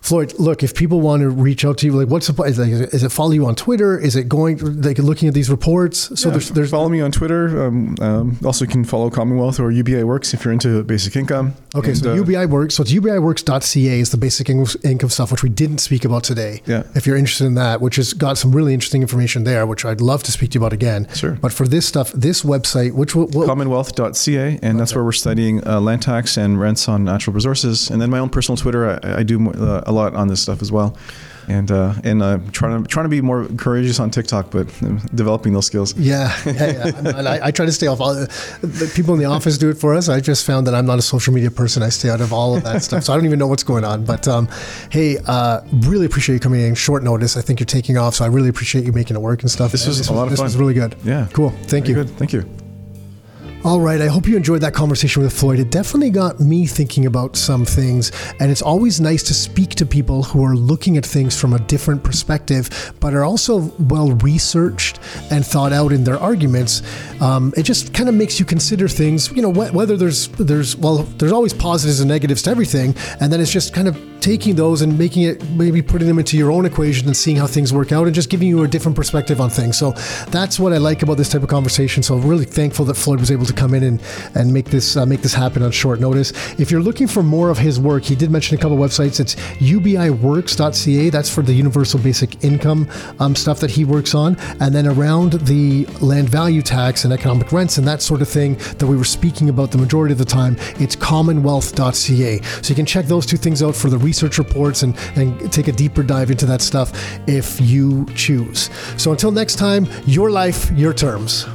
Floyd, look, if people want to reach out to you, like what's the is, like, is it follow you on Twitter? Is it going like looking at these reports? So Yeah, there's there's follow me on Twitter. Um, um, also, you can follow Commonwealth or UBI Works if you're into basic income. Okay, And, so uh, UBI Works. So it's UBIWorks.ca is the basic in- income stuff, which we didn't speak about today. Yeah. If you're interested in that, which has got some really interesting information there, which I'd love to speak to you about again. Sure. But for this stuff, this website, which will, will Commonwealth.ca, and that's where we're studying uh, land tax and rents on natural resources. And then my own personal Twitter, I, I do mo- uh, a lot on this stuff as well. And uh, and uh, trying to trying to be more courageous on TikTok, but uh, developing those skills. yeah, yeah, yeah. And I, I try to stay off. All, the people in the office do it for us. I just found that I'm not a social media person. I stay out of all of that stuff, so I don't even know what's going on. But um, hey, uh, really appreciate you coming in short notice. I think you're taking off, so I really appreciate you making it work and stuff. This was a lot of fun. This was really good. Yeah. cool. Thank Very you. Good. Thank you. All right, I hope you enjoyed that conversation with Floyd. It definitely got me thinking about some things, and it's always nice to speak to people who are looking at things from a different perspective, but are also well researched and thought out in their arguments. Um, it just kind of makes you consider things, you know, wh- whether there's there's well, there's always positives and negatives to everything, and then it's just kind of taking those and making it maybe putting them into your own equation and seeing how things work out and just giving you a different perspective on things. So that's what I like about this type of conversation. So I'm really thankful that Floyd was able to come in and, and make this uh, make this happen on short notice. If you're looking for more of his work, he did mention a couple websites. It's ubiworks.ca. That's for the universal basic income um, stuff that he works on. And then around the land value tax and economic rents and that sort of thing that we were speaking about the majority of the time, it's commonwealth.ca. So you can check those two things out for the research reports and, and take a deeper dive into that stuff if you choose. So until next time, your life, your terms.